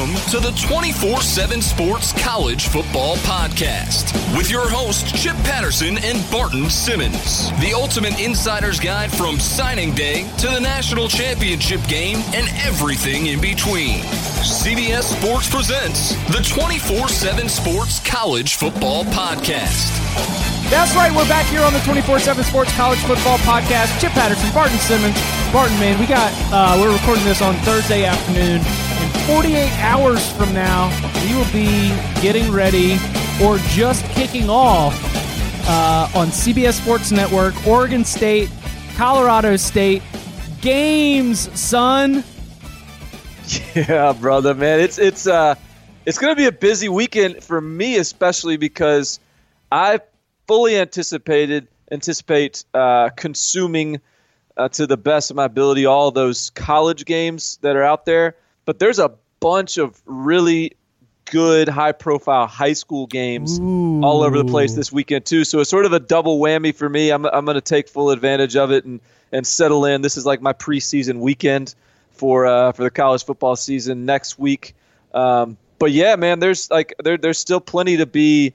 Welcome to the 24 7 Sports College Football Podcast with your hosts, Chip Patterson and Barton Simmons. The ultimate insider's guide from signing day to the national championship game and everything in between. CBS Sports presents the 24 7 Sports College Football Podcast. That's right. We're back here on the 24-7 Sports College Football Podcast. Chip Patterson, Barton Simmons. Barton, man, we got, uh, we're recording this on Thursday afternoon. And 48 hours from now, we will be getting ready or just kicking off uh, on CBS Sports Network, Oregon State, Colorado State games, son. Yeah, brother, man. It's it's uh it's going to be a busy weekend for me especially because I fully anticipated anticipate uh, consuming uh, to the best of my ability all those college games that are out there. But there's a bunch of really good high profile high school games Ooh. all over the place this weekend too. So it's sort of a double whammy for me. I'm I'm going to take full advantage of it and and settle in. This is like my preseason weekend for uh, for the college football season next week. Um, but yeah, man, there's like there there's still plenty to be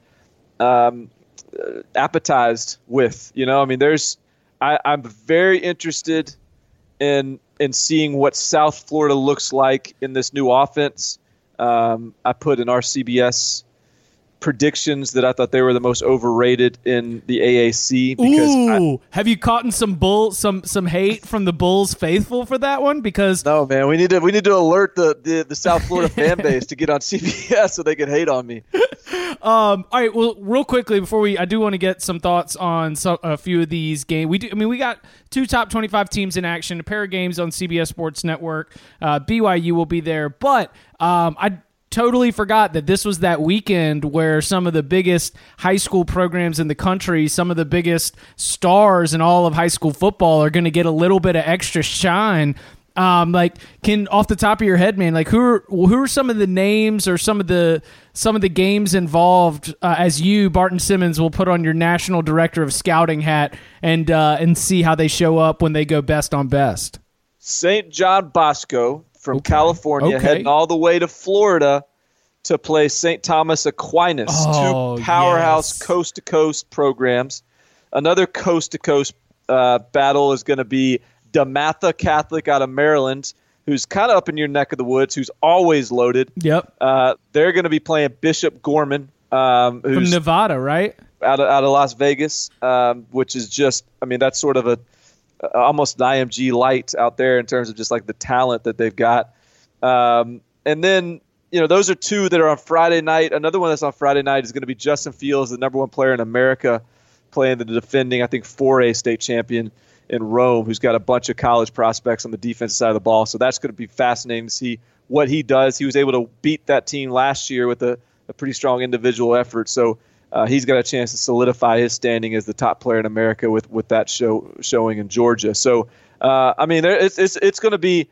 um, uh, appetized with. You know, I mean, there's I, I'm very interested in in seeing what South Florida looks like in this new offense. Um, I put in our CBS predictions that I thought they were the most overrated in the AAC because I, Ooh, have you caught in some bull some some hate from the Bulls faithful for that one? Because no man, we need to we need to alert the the, the South Florida fan base to get on CBS so they can hate on me. Um, all right. Well, real quickly before we, I do want to get some thoughts on some, a few of these games. We do. I mean, we got two top twenty-five teams in action. A pair of games on CBS Sports Network. Uh, BYU will be there, but um, I totally forgot that this was that weekend where some of the biggest high school programs in the country, some of the biggest stars in all of high school football, are going to get a little bit of extra shine um, like can off the top of your head, man, like who are who are some of the names or some of the some of the games involved uh, as you Barton Simmons will put on your national director of scouting hat and uh, and see how they show up when they go best on best. St. John Bosco from Okay. California Okay. heading all the way to Florida to play St. Thomas Aquinas, Oh, two powerhouse coast to coast programs. Another coast to coast battle is going to be DeMatha Catholic out of Maryland, who's kind of up in your neck of the woods, who's always loaded. Yep, Uh, they're going to be playing Bishop Gorman, um, from Nevada, right? out of, out of Las Vegas, um, which is just, I mean, that's sort of a almost an IMG light out there in terms of just like the talent that they've got. Um, and then, you know, those are two that are on Friday night. Another one that's on Friday night is going to be Justin Fields, the number one player in America, playing the defending, I think, 4A state champion in Rome, who's got a bunch of college prospects on the defensive side of the ball. So that's going to be fascinating to see what he does. He was able to beat that team last year with a, a pretty strong individual effort. So uh, he's got a chance to solidify his standing as the top player in America with, with that show showing in Georgia. So uh, I mean, it's it's, it's going to be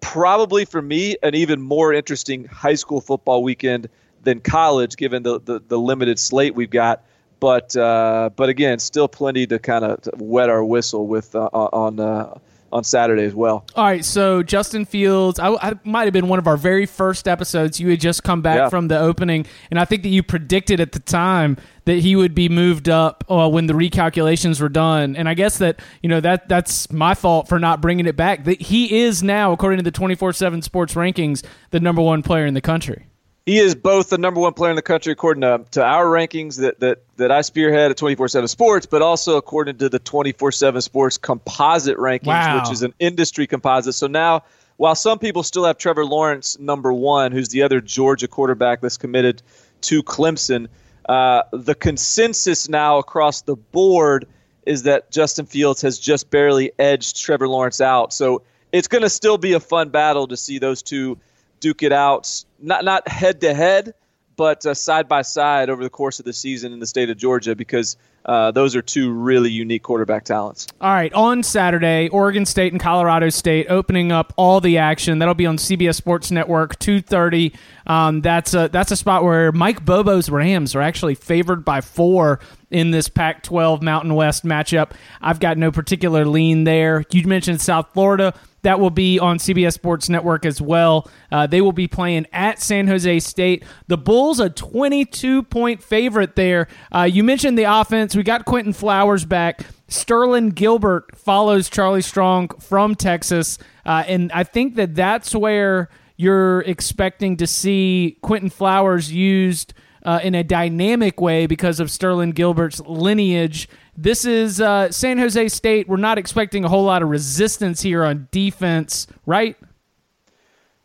probably for me an even more interesting high school football weekend than college, given the the, the limited slate we've got. But uh, but again, still plenty to kind of wet our whistle with uh, on uh, on Saturday as well. All right, so Justin Fields, I, I might have been one of our very first episodes. You had just come back Yeah. from the opening, and I think that you predicted at the time that he would be moved up uh, when the recalculations were done. And I guess that you know that that's my fault for not bringing it back. That he is now, according to the twenty four seven Sports rankings, the number one player in the country. He is both the number one player in the country according to, to our rankings that, that, that I spearhead at 24 7 Sports, but also according to the 24 7 Sports composite rankings, Wow. which is an industry composite. So now, while some people still have Trevor Lawrence number one, who's the other Georgia quarterback that's committed to Clemson, uh, the consensus now across the board is that Justin Fields has just barely edged Trevor Lawrence out. So it's going to still be a fun battle to see those two duke it out, not not head to head, but uh, side by side over the course of the season in the state of Georgia, because uh, those are two really unique quarterback talents. All right, on Saturday, Oregon State and Colorado State opening up all the action. That'll be on CBS Sports Network, two thirty. Um, that's a that's a spot where Mike Bobo's Rams are actually favored by four in this Pac-12 Mountain West matchup. I've got no particular lean there. You mentioned South Florida. That will be on CBS Sports Network as well. Uh, they will be playing at San Jose State. The Bulls, a 22 point favorite there. Uh, you mentioned the offense. We got Quinton Flowers back. Sterling Gilbert follows Charlie Strong from Texas. Uh, and I think that that's where you're expecting to see Quinton Flowers used uh, in a dynamic way because of Sterling Gilbert's lineage. This is uh, San Jose State. We're not expecting a whole lot of resistance here on defense, right?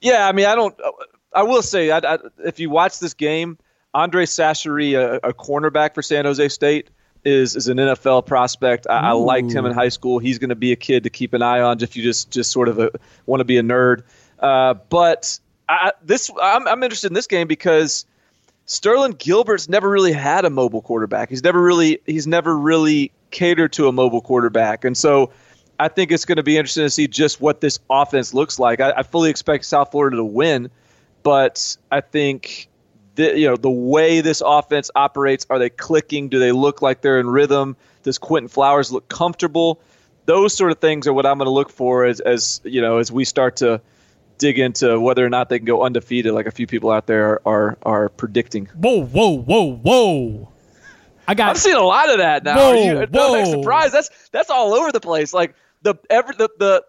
Yeah, I mean, I don't. I will say, I, I, if you watch this game, Andre Chachere, a, a, cornerback for San Jose State, is is an NFL prospect. I, I liked him in high school. He's going to be a kid to keep an eye on if you just just sort of want to be a nerd. Uh, but I, this, I'm, I'm interested in this game because Sterling Gilbert's never really had a mobile quarterback. He's never really he's never really catered to a mobile quarterback, and so I think it's going to be interesting to see just what this offense looks like. I, I fully expect South Florida to win, but I think the, you know the way this offense operates. Are they clicking? Do they look like they're in rhythm? Does Quinton Flowers look comfortable? Those sort of things are what I'm going to look for as as you know as we start to dig into whether or not they can go undefeated, like a few people out there are are, predicting. Whoa, whoa, whoa, whoa! I got. I'm seeing a lot of that now. Whoa, you, whoa. surprise. That's that's all over the place. Like the ever the the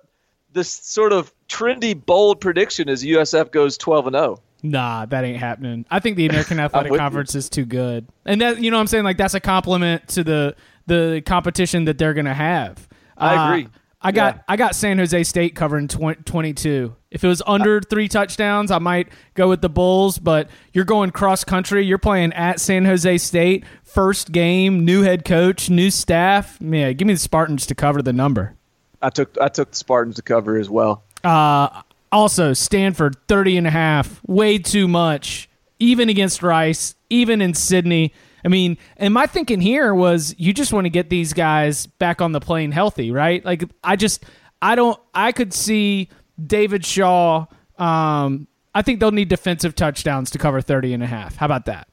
this sort of trendy bold prediction is USF goes 12 and 0. Nah, that ain't happening. I think the American Athletic Conference is too good, and that you know what I'm saying like that's a compliment to the the competition that they're gonna have. I uh, agree. I got yeah. I got San Jose State covering 20, 22. If it was under three touchdowns, I might go with the Bulls. But you're going cross country. You're playing at San Jose State. First game, new head coach, new staff. Yeah, give me the Spartans to cover the number. I took I took the Spartans to cover as well. Uh, also, Stanford 30 and a half, way too much. Even against Rice, even in Sydney. I mean, and my thinking here was you just want to get these guys back on the plane healthy, right? Like I just I don't I could see David Shaw um I think they'll need defensive touchdowns to cover 30 and a half. How about that?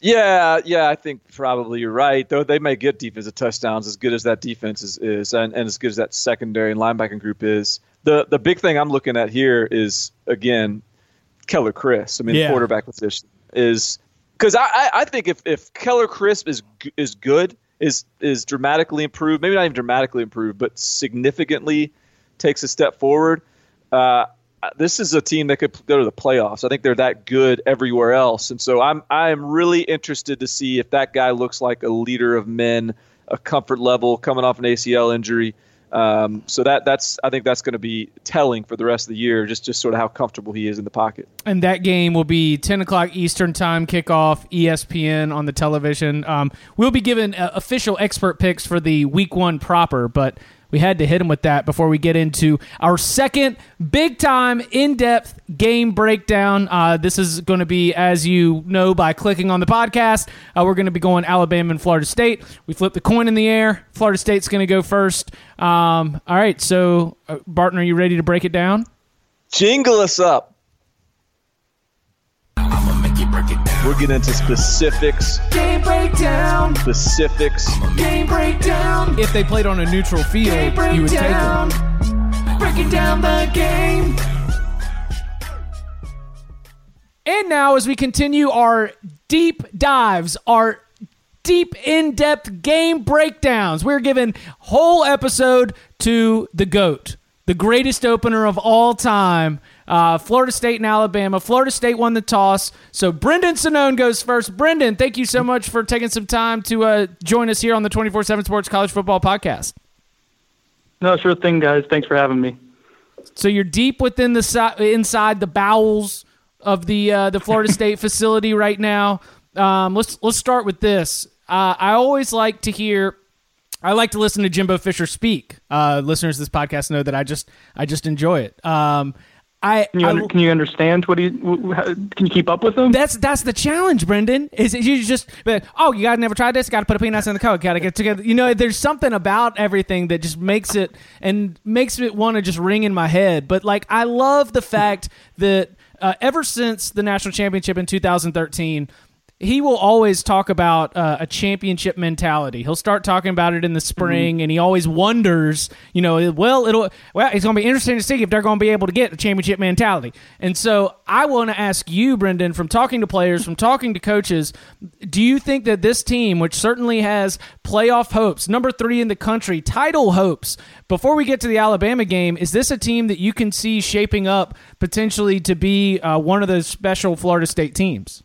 Yeah, yeah, I think probably you're right. Though they may get defensive touchdowns as good as that defense is, is and, and as good as that secondary and linebacking group is. The the big thing I'm looking at here is again Keller Chryst. I mean, yeah. quarterback position is because I, I think if, if Keller Chryst is is good is is dramatically improved, maybe not even dramatically improved, but significantly takes a step forward. Uh, this is a team that could go to the playoffs. I think they're that good everywhere else, and so I'm I am really interested to see if that guy looks like a leader of men, a comfort level coming off an ACL injury. Um, so that that's I think that's going to be telling for the rest of the year, just just sort of how comfortable he is in the pocket. And that game will be 10 o'clock Eastern time kickoff, ESPN on the television. Um, we'll be given uh, official expert picks for the Week One proper, but we had to hit him with that before we get into our second big time in depth game breakdown. Uh, this is going to be, as you know, by clicking on the podcast, uh, we're going to be going Alabama and Florida State. We flip the coin in the air. Florida State's going to go first. Um, all right, so uh, Barton, are you ready to break it down? Jingle us up. We're getting into specifics. Game breakdown. Specifics. Game breakdown. If they played on a neutral field, you would take them. Breaking down the game. And now, as we continue our deep dives, our deep, in depth game breakdowns, we're giving whole episode to the GOAT, the greatest opener of all time. Uh, Florida State and Alabama. Florida State won the toss. So Brendan Sonnone goes first. Brendan, thank you so much for taking some time to uh, join us here on the 24 7 Sports College Football Podcast. No, sure thing, guys. Thanks for having me. So you're deep within the si- inside the bowels of the uh, the Florida State facility right now. Um, let's let's start with this. Uh, I always like to hear I like to listen to Jimbo Fisher speak. Uh, listeners this podcast know that I just I just enjoy it. Um, I can you, under, I, can you understand what he? Can you keep up with him? That's that's the challenge, Brendan. Is you just oh you to never tried this? Got to put a peanuts in the coke. Got to get together. You know, there's something about everything that just makes it and makes it want to just ring in my head. But like I love the fact that uh, ever since the national championship in 2013 he will always talk about uh, a championship mentality. He'll start talking about it in the spring, mm-hmm. and he always wonders, you know, well, it'll well, it's going to be interesting to see if they're going to be able to get a championship mentality. And so, I want to ask you, Brendan, from talking to players, from talking to coaches, do you think that this team, which certainly has playoff hopes, number three in the country, title hopes, before we get to the Alabama game, is this a team that you can see shaping up potentially to be uh, one of those special Florida State teams?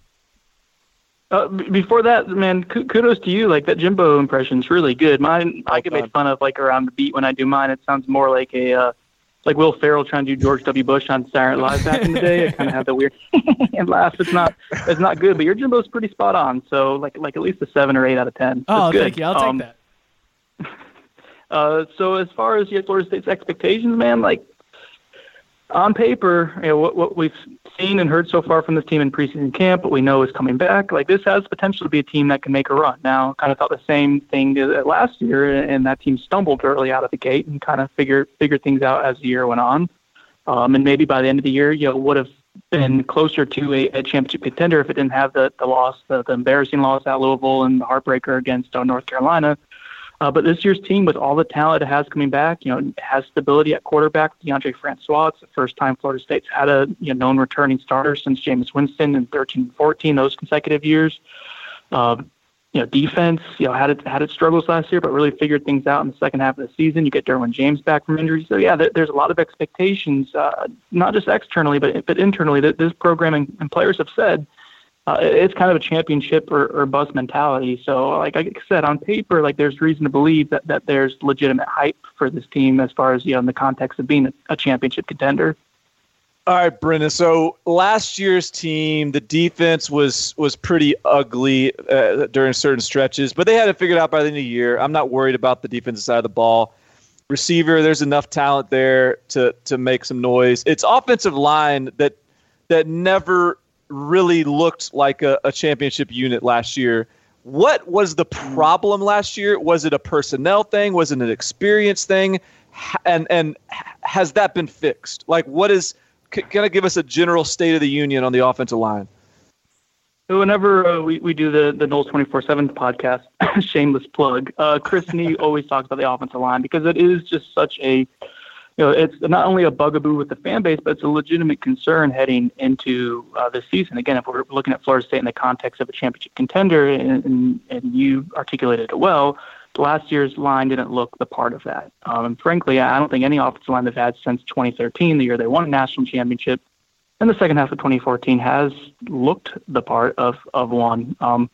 Uh, before that, man, kudos to you. Like that Jimbo impression is really good. Mine, I get made fun of like around the beat when I do mine. It sounds more like a uh, like Will Ferrell trying to do George W. Bush on Saturday Night Live back in the day. I kind of have the weird and laugh. It's not it's not good, but your Jimbo's pretty spot on. So like like at least a seven or eight out of ten. Oh, good. thank you. I'll um, take that. Uh, so as far as Florida State's expectations, man, like on paper, you know, what, what we've seen and heard so far from this team in preseason camp, what we know is coming back, like this has potential to be a team that can make a run. Now, kind of thought the same thing last year, and that team stumbled early out of the gate and kind of figured figured things out as the year went on. Um, and maybe by the end of the year, you know, would have been closer to a, a championship contender if it didn't have the, the loss, the, the embarrassing loss at Louisville and the heartbreaker against uh, North Carolina. Uh, but this year's team, with all the talent it has coming back, you know, has stability at quarterback. Deondre Francois. It's the first time Florida State's had a you know, known returning starter since Jameis Winston in 13 and 14, those consecutive years. Um, you know, defense, you know, had it had its struggles last year, but really figured things out in the second half of the season. You get Derwin James back from injury, so yeah, there, there's a lot of expectations, uh, not just externally, but but internally. That this program and, and players have said uh, it's kind of a championship or, or bust mentality. So, like I said, on paper, like there's reason to believe that, that there's legitimate hype for this team as far as you know in the context of being a, a championship contender. All right, Brendan. So last year's team, the defense was was pretty ugly uh, during certain stretches, but they had it figured out by the end of the year. I'm not worried about the defensive side of the ball. Receiver, there's enough talent there to to make some noise. It's offensive line that that never really looked like a, a championship unit last year. What was the problem last year? Was it a personnel thing? Was it an experience thing? And and has that been fixed? Like, what is? Can I give us a general state of the union on the offensive line? Whenever uh, we, we do the, the Noles 24 7 podcast, shameless plug, uh, Chris Nee always talks about the offensive line because it is just such a you know, it's not only a bugaboo with the fan base, but it's a legitimate concern heading into uh, this season. Again, if we're looking at Florida State in the context of a championship contender, and, and, and you articulated it well, last year's line didn't look the part of that. Um, and frankly, I don't think any offensive line they've had since 2013, the year they won a national championship, and the second half of 2014 has looked the part of of one. Um,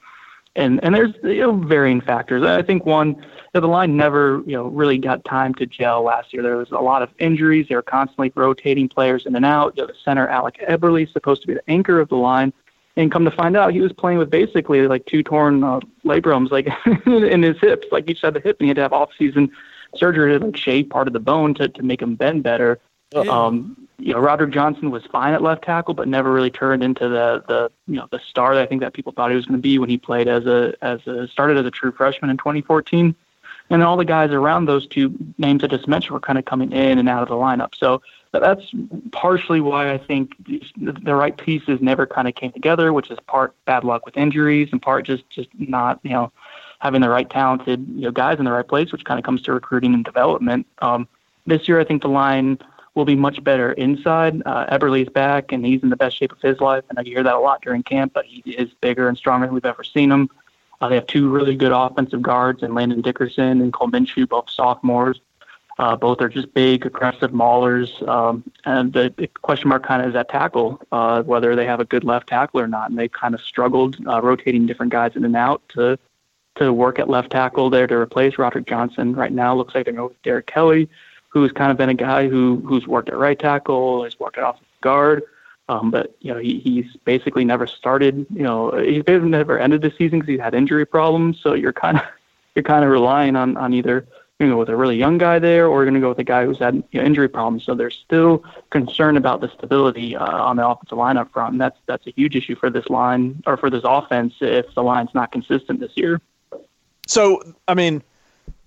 and and there's you know, varying factors. I think one, know, the line never you know really got time to gel last year. There was a lot of injuries. They were constantly rotating players in and out. The center Alec Eberle supposed to be the anchor of the line, and come to find out, he was playing with basically like two torn uh, labrums, like in his hips, like each side of the hip, and he had to have off-season surgery to like shave part of the bone to to make him bend better. Yeah. Um, you know, Roderick Johnson was fine at left tackle, but never really turned into the the you know the star that I think that people thought he was going to be when he played as a as a started as a true freshman in 2014. And all the guys around those two names I just mentioned were kind of coming in and out of the lineup. So that's partially why I think the right pieces never kind of came together, which is part bad luck with injuries and part just just not you know having the right talented you know guys in the right place, which kind of comes to recruiting and development. Um, this year, I think the line will be much better inside. Uh, Eberle's back, and he's in the best shape of his life. And I hear that a lot during camp, but he is bigger and stronger than we've ever seen him. Uh, they have two really good offensive guards, and Landon Dickerson and Cole Minshew, both sophomores. Uh, both are just big, aggressive maulers. Um, and the, the question mark kind of is at tackle, uh, whether they have a good left tackle or not. And they kind of struggled uh, rotating different guys in and out to to work at left tackle there to replace Roderick Johnson. Right now, looks like they're going with Derek Kelly who's kind of been a guy who who's worked at right tackle, has worked at offensive guard, um, but you know he, he's basically never started. You know he's never ended the season because he's had injury problems. So you're kind of you're kind of relying on on either you know with a really young guy there, or you're going to go with a guy who's had you know, injury problems. So there's still concern about the stability uh, on the offensive line up front, and that's that's a huge issue for this line or for this offense if the line's not consistent this year. So I mean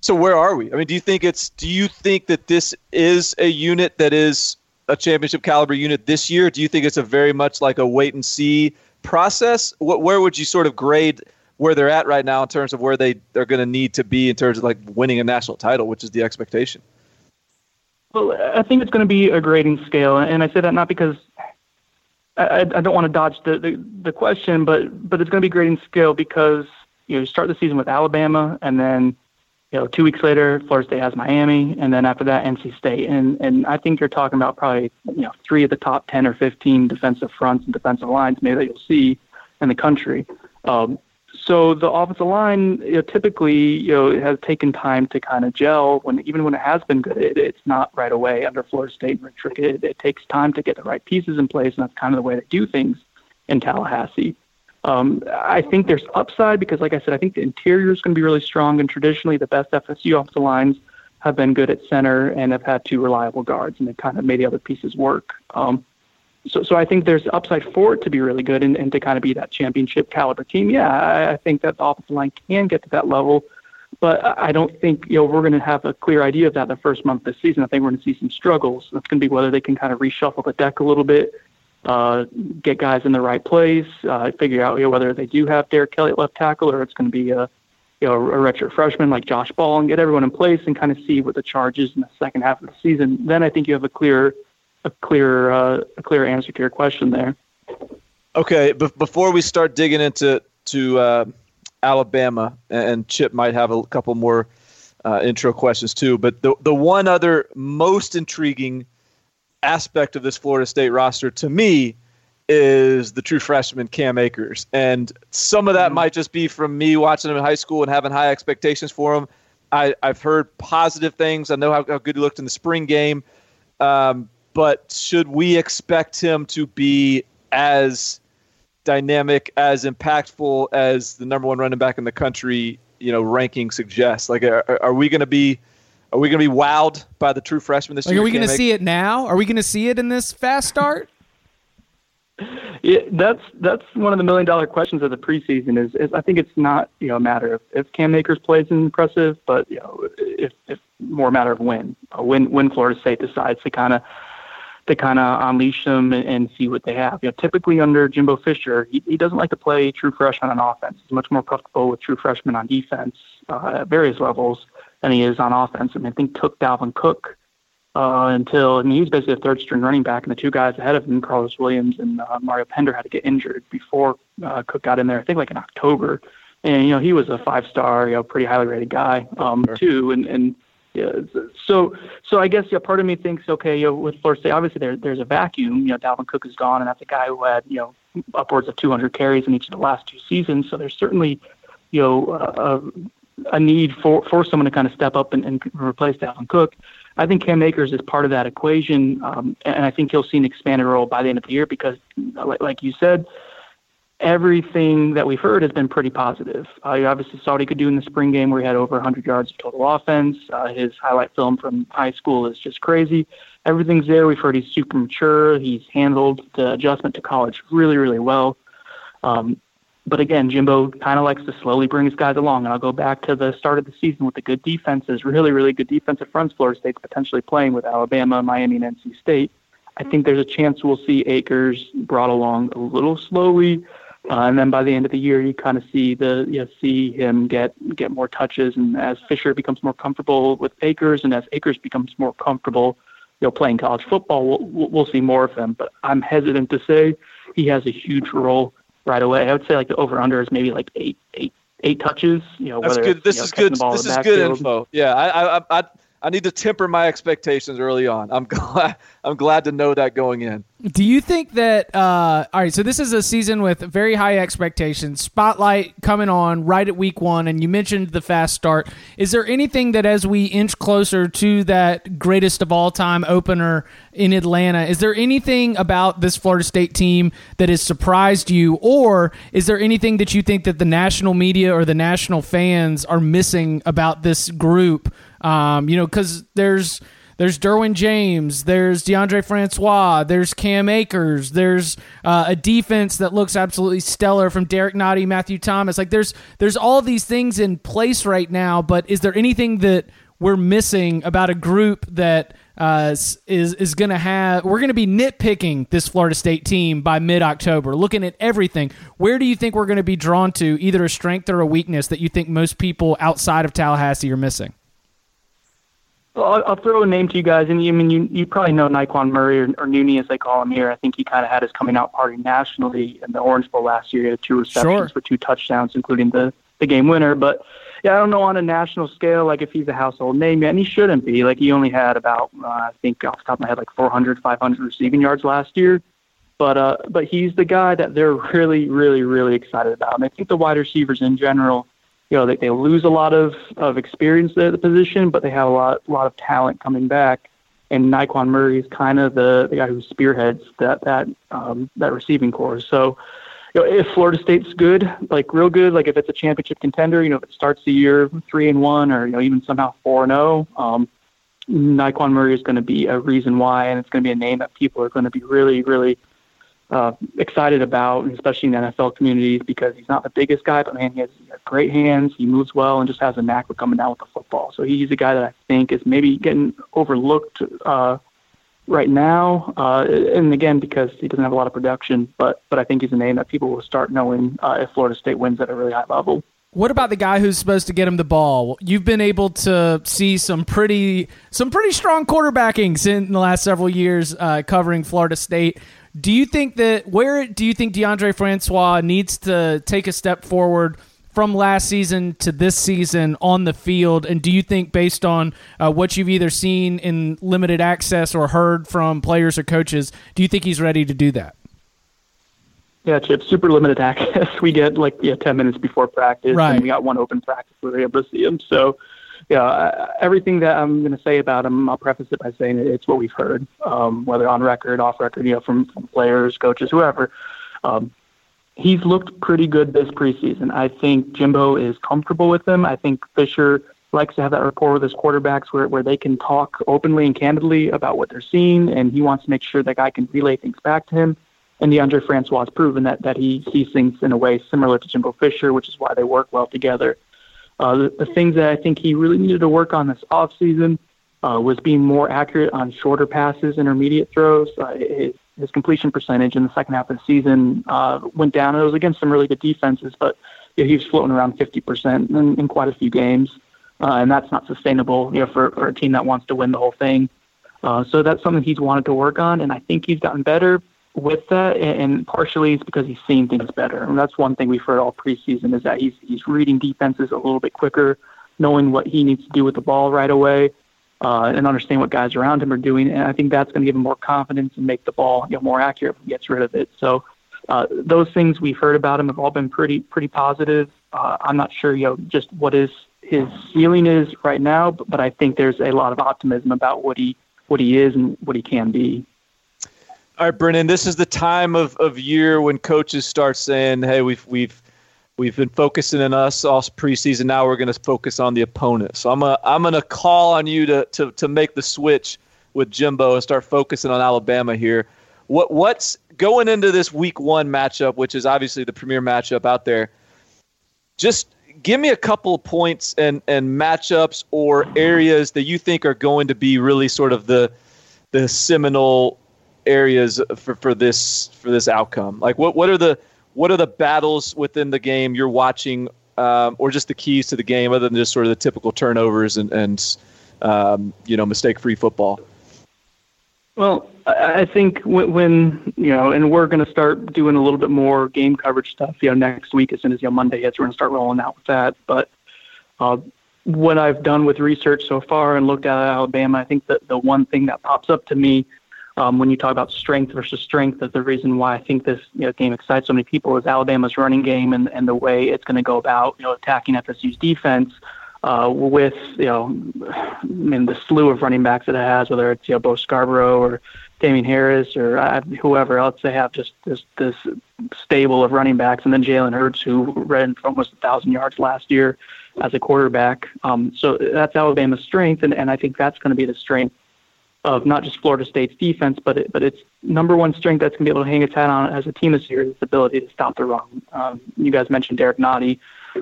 so where are we? I mean, do you think it's? Do you think that this is a unit that is a championship caliber unit this year? Do you think it's a very much like a wait and see process, where would you sort of grade where they're at right now in terms of where they they're going to need to be in terms of like winning a national title, which is the expectation? Well, I think it's going to be a grading scale, and I say that not because I, I don't want to dodge the, the, the question, but but it's going to be grading scale because you know you start the season with Alabama, and then you know two weeks later Florida State has Miami, and then after that NC State, and and I think you're talking about probably you know three of the top ten or fifteen defensive fronts and defensive lines maybe that you'll see in the country. Um, so the offensive line, you know, typically, you know, has taken time to kind of gel. When even when it has been good, it, it's not right away under Florida State and Rick. It, it takes time to get the right pieces in place, and that's kind of the way they do things in Tallahassee. Um, I think there's upside because, like I said, I think the interior is going to be really strong, and traditionally the best FSU offensive lines have been good at center and have had two reliable guards, and they've kind of made the other pieces work. Um, so, so I think there's upside for it to be really good and, and to kind of be that championship caliber team. Yeah, I, I think that the offensive line can get to that level, but I don't think you know we're going to have a clear idea of that the first month of the season. I think we're going to see some struggles. That's going to be whether they can kind of reshuffle the deck a little bit, uh, get guys in the right place, uh, figure out you know, whether they do have Derek Kelly at left tackle or it's going to be a you know a redshirt freshman like Josh Ball and get everyone in place and kind of see what the charge is in the second half of the season. Then I think you have a clear a clear uh, a clear answer to your question there. Okay, before we start digging into to uh, Alabama, and Chip might have a couple more uh, intro questions too. But the the one other most intriguing aspect of this Florida State roster to me is the true freshman Cam Akers, and some of that mm-hmm. might just be from me watching him in high school and having high expectations for him. I, have heard positive things. I know how, how, good he looked in the spring game. Um, but should we expect him to be as dynamic, as impactful as the number one running back in the country, you know, ranking suggests? Like, are, are we going to be are we going to be wowed by the true freshman this like, year? Are we going to see it now? Are we going to see it in this fast start? Yeah, that's that's one of the million dollar questions of the preseason. Is, is I think it's not you know a matter of if Cam Akers plays impressive, but you know if if more a matter of when when when Florida State decides to kind of to kind of unleash them and, and, see what they have. You know, typically under Jimbo Fisher, he, he doesn't like to play true freshman on offense. He's much more comfortable with true freshmen on defense uh, at various levels than he is on offense. I mean, I think took Dalvin Cook uh, until I mean he was basically a third string running back, and the two guys ahead of him, Carlos Williams and uh, Mario Pender, had to get injured before uh, Cook got in there. I think like in October, and you know he was a five star, you know, pretty highly rated guy um, sure. too, and and yeah. So, so I guess yeah, part of me thinks, okay, you know, with Florida State, obviously there, there's a vacuum. You know, Dalvin Cook is gone, and that's a guy who had you know upwards of 200 carries in each of the last two seasons. So there's certainly, you know, a, a need for for someone to kind of step up and, and replace Dalvin Cook. I think Cam Akers is part of that equation, um, and I think he'll see an expanded role by the end of the year because, like, like you said, everything that we've heard has been pretty positive. Uh, you obviously saw what he could do in the spring game where he had over 100 yards of total offense. Uh, his highlight film from high school is just crazy. Everything's there. We've heard he's super mature. He's handled the adjustment to college really, really well. Um, but again, Jimbo kind of likes to slowly bring his guys along. And I'll go back to the start of the season with the good defenses, really, really good defensive fronts Florida State's potentially playing with Alabama, Miami, and NC State. I think there's a chance we'll see Akers brought along a little slowly, uh, and then by the end of the year, you kind of see the you know, see him get get more touches, and as Fisher becomes more comfortable with Akers, and as Akers becomes more comfortable, you know, playing college football, we'll we'll see more of him. But I'm hesitant to say he has a huge role right away. I would say like the over under is maybe like eight eight eight touches. You know, That's whether good. This you know, is good. This is good info. Yeah, I I I I need to temper my expectations early on. I'm glad I'm glad to know that going in. Do you think that uh, all right, so this is a season with very high expectations, spotlight coming on right at week 1 and you mentioned the fast start. Is there anything that as we inch closer to that greatest of all time opener in Atlanta, is there anything about this Florida State team that has surprised you or is there anything that you think that the national media or the national fans are missing about this group? Um, you know, because there's there's Derwin James, there's Deondre Francois, there's Cam Akers, there's uh, a defense that looks absolutely stellar from Derek Nnadi, Matthew Thomas. Like there's there's all these things in place right now, but is there anything that we're missing about a group that uh, is is going to have. We're going to be nitpicking this Florida State team by mid October, looking at everything. Where do you think we're going to be drawn to, either a strength or a weakness that you think most people outside of Tallahassee are missing? Well, I'll, I'll throw a name to you guys, and you I mean you you probably know Nyqwan Murray or, or Nooney as they call him here. I think he kind of had his coming out party nationally in the Orange Bowl last year. He had two receptions Sure. for two touchdowns, including the the game winner. But yeah, I don't know on a national scale like if he's a household name yet, and he shouldn't be. Like he only had about uh, I think off the top of my head like 400, 500 receiving yards last year. But uh, but he's the guy that they're really, really, really excited about. And I think the wide receivers in general, you know, they, they lose a lot of, of experience at the position, but they have a lot a lot of talent coming back. And Nyqwan Murray is kind of the, the guy who spearheads that that um, that receiving core. So, you know, if Florida State's good, like real good, like if it's a championship contender, you know, if it starts the year three and one, or you know, even somehow four and zero, um, Nyqwan Murray is going to be a reason why, and it's going to be a name that people are going to be really, really uh, excited about, and especially in the NFL communities, because he's not the biggest guy, but man, he has, he has great hands, he moves well, and just has a knack for coming down with the football. So he's a guy that I think is maybe getting overlooked uh, right now, uh, and again because he doesn't have a lot of production, but but I think he's a name that people will start knowing uh, if Florida State wins at a really high level. What about the guy who's supposed to get him the ball? You've been able to see some pretty some pretty strong quarterbackings in the last several years uh, covering Florida State. Do you think that where do you think Deondre Francois needs to take a step forward from last season to this season on the field? And do you think, based on uh, what you've either seen in limited access or heard from players or coaches, do you think he's ready to do that? Yeah, Chip, super limited access. We get like yeah, ten minutes before practice, Right. and we got one open practice where we're able to see him. So, yeah, everything that I'm going to say about him, I'll preface it by saying it's what we've heard, um, whether on record, off record, you know, from, from players, coaches, whoever. Um, he's looked pretty good this preseason. I think Jimbo is comfortable with him. I think Fisher likes to have that rapport with his quarterbacks where, where they can talk openly and candidly about what they're seeing, and he wants to make sure that guy can relay things back to him. And Deondre Francois has proven that, that he sees things in a way similar to Jimbo Fisher, which is why they work well together. Uh, the, the things that I think he really needed to work on this offseason uh, was being more accurate on shorter passes, intermediate throws. Uh, his, his completion percentage in the second half of the season uh, went down. It was against some really good defenses, but you know, he was floating around 50% in, in quite a few games, uh, and that's not sustainable you know, for, for a team that wants to win the whole thing. Uh, so that's something he's wanted to work on, and I think he's gotten better with that, and, partially it's because he's seeing things better. And that's one thing we've heard all preseason is that he's he's reading defenses a little bit quicker, knowing what he needs to do with the ball right away, uh, and understand what guys around him are doing. And I think that's going to give him more confidence and make the ball you know, more accurate when he gets rid of it. So uh, those things we've heard about him have all been pretty pretty positive. Uh, I'm not sure, you know, just what his his ceiling is right now, but, but I think there's a lot of optimism about what he what he is and what he can be. All right, Brennan, this is the time of, of year when coaches start saying, "Hey, we've we've we've been focusing on us all preseason. Now we're going to focus on the opponent." So I'm gonna I'm gonna call on you to, to to make the switch with Jimbo and start focusing on Alabama here. What what's going into this Week One matchup, which is obviously the premier matchup out there? Just give me a couple of points and and matchups or areas that you think are going to be really sort of the the seminal areas for, for this for this outcome? Like what what are the what are the battles within the game you're watching, um, or just the keys to the game, other than just sort of the typical turnovers and and um, you know mistake free football? Well, I think when, when you know, and we're going to start doing a little bit more game coverage stuff, you know, next week as soon as you know Monday hits, we're going to start rolling out with that. But uh, what I've done with research so far and looked at Alabama, I think that the one thing that pops up to me um, when you talk about strength versus strength is the reason why I think this you know, game excites so many people is Alabama's running game and, and the way it's going to go about you know attacking FSU's defense. Uh, with you know, I mean the slew of running backs that it has, whether it's you know Bo Scarborough or Damien Harris or uh, whoever else, they have just this this stable of running backs, and then Jalen Hurts, who ran for almost a thousand yards last year as a quarterback. Um, so that's Alabama's strength, and, and I think that's going to be the strength of not just Florida State's defense, but it, but its number one strength that's going to be able to hang its hat on as a team this year is its ability to stop the run. Um, you guys mentioned Derek Nnadi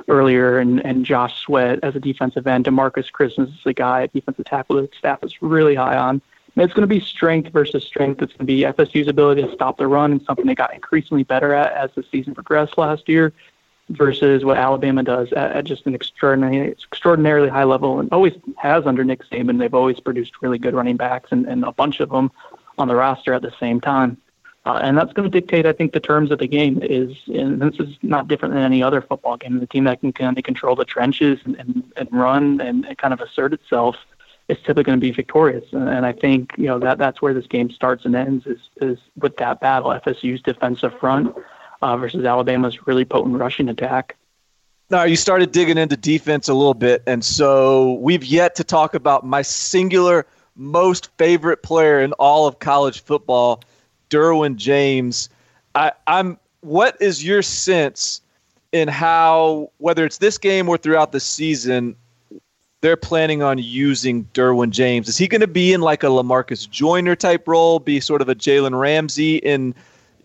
earlier, and, and Josh Sweat as a defensive end. Demarcus Christmas is a guy at defensive tackle that staff is really high on. it's going to be strength versus strength. It's going to be FSU's ability to stop the run and something they got increasingly better at as the season progressed last year versus what Alabama does at, at just an extraordinary, extraordinarily high level and always has under Nick Saban. They've always produced really good running backs and, and a bunch of them on the roster at the same time. Uh, and that's going to dictate, I think, the terms of the game. Is and this is not different than any other football game. The team that can kind of control the trenches and, and, and run and, and kind of assert itself is typically going to be victorious. And, and I think you know that that's where this game starts and ends is is with that battle. FSU's defensive front uh, versus Alabama's really potent rushing attack. Now, you started digging into defense a little bit, and so we've yet to talk about my singular most favorite player in all of college football, Derwin James. I, I'm. What is your sense in how, whether it's this game or throughout the season, they're planning on using Derwin James? Is he going to be in like a Lamarcus Joyner type role, be sort of a Jalen Ramsey in,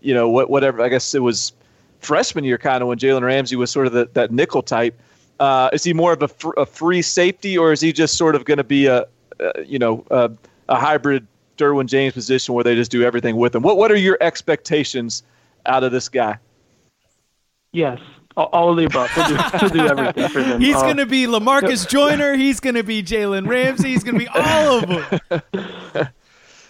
you know, what whatever? I guess it was freshman year kind of when Jalen Ramsey was sort of the, that nickel type. Uh, is he more of a, fr- a, free safety, or is he just sort of going to be a, a, you know a, a hybrid Derwin James position where they just do everything with him? What what are your expectations out of this guy? Yes, all, of the above. We'll do, we'll do everything for them. He's uh, going to be Lamarcus Joyner. He's going to be Jalen Ramsey. He's going to be all of them.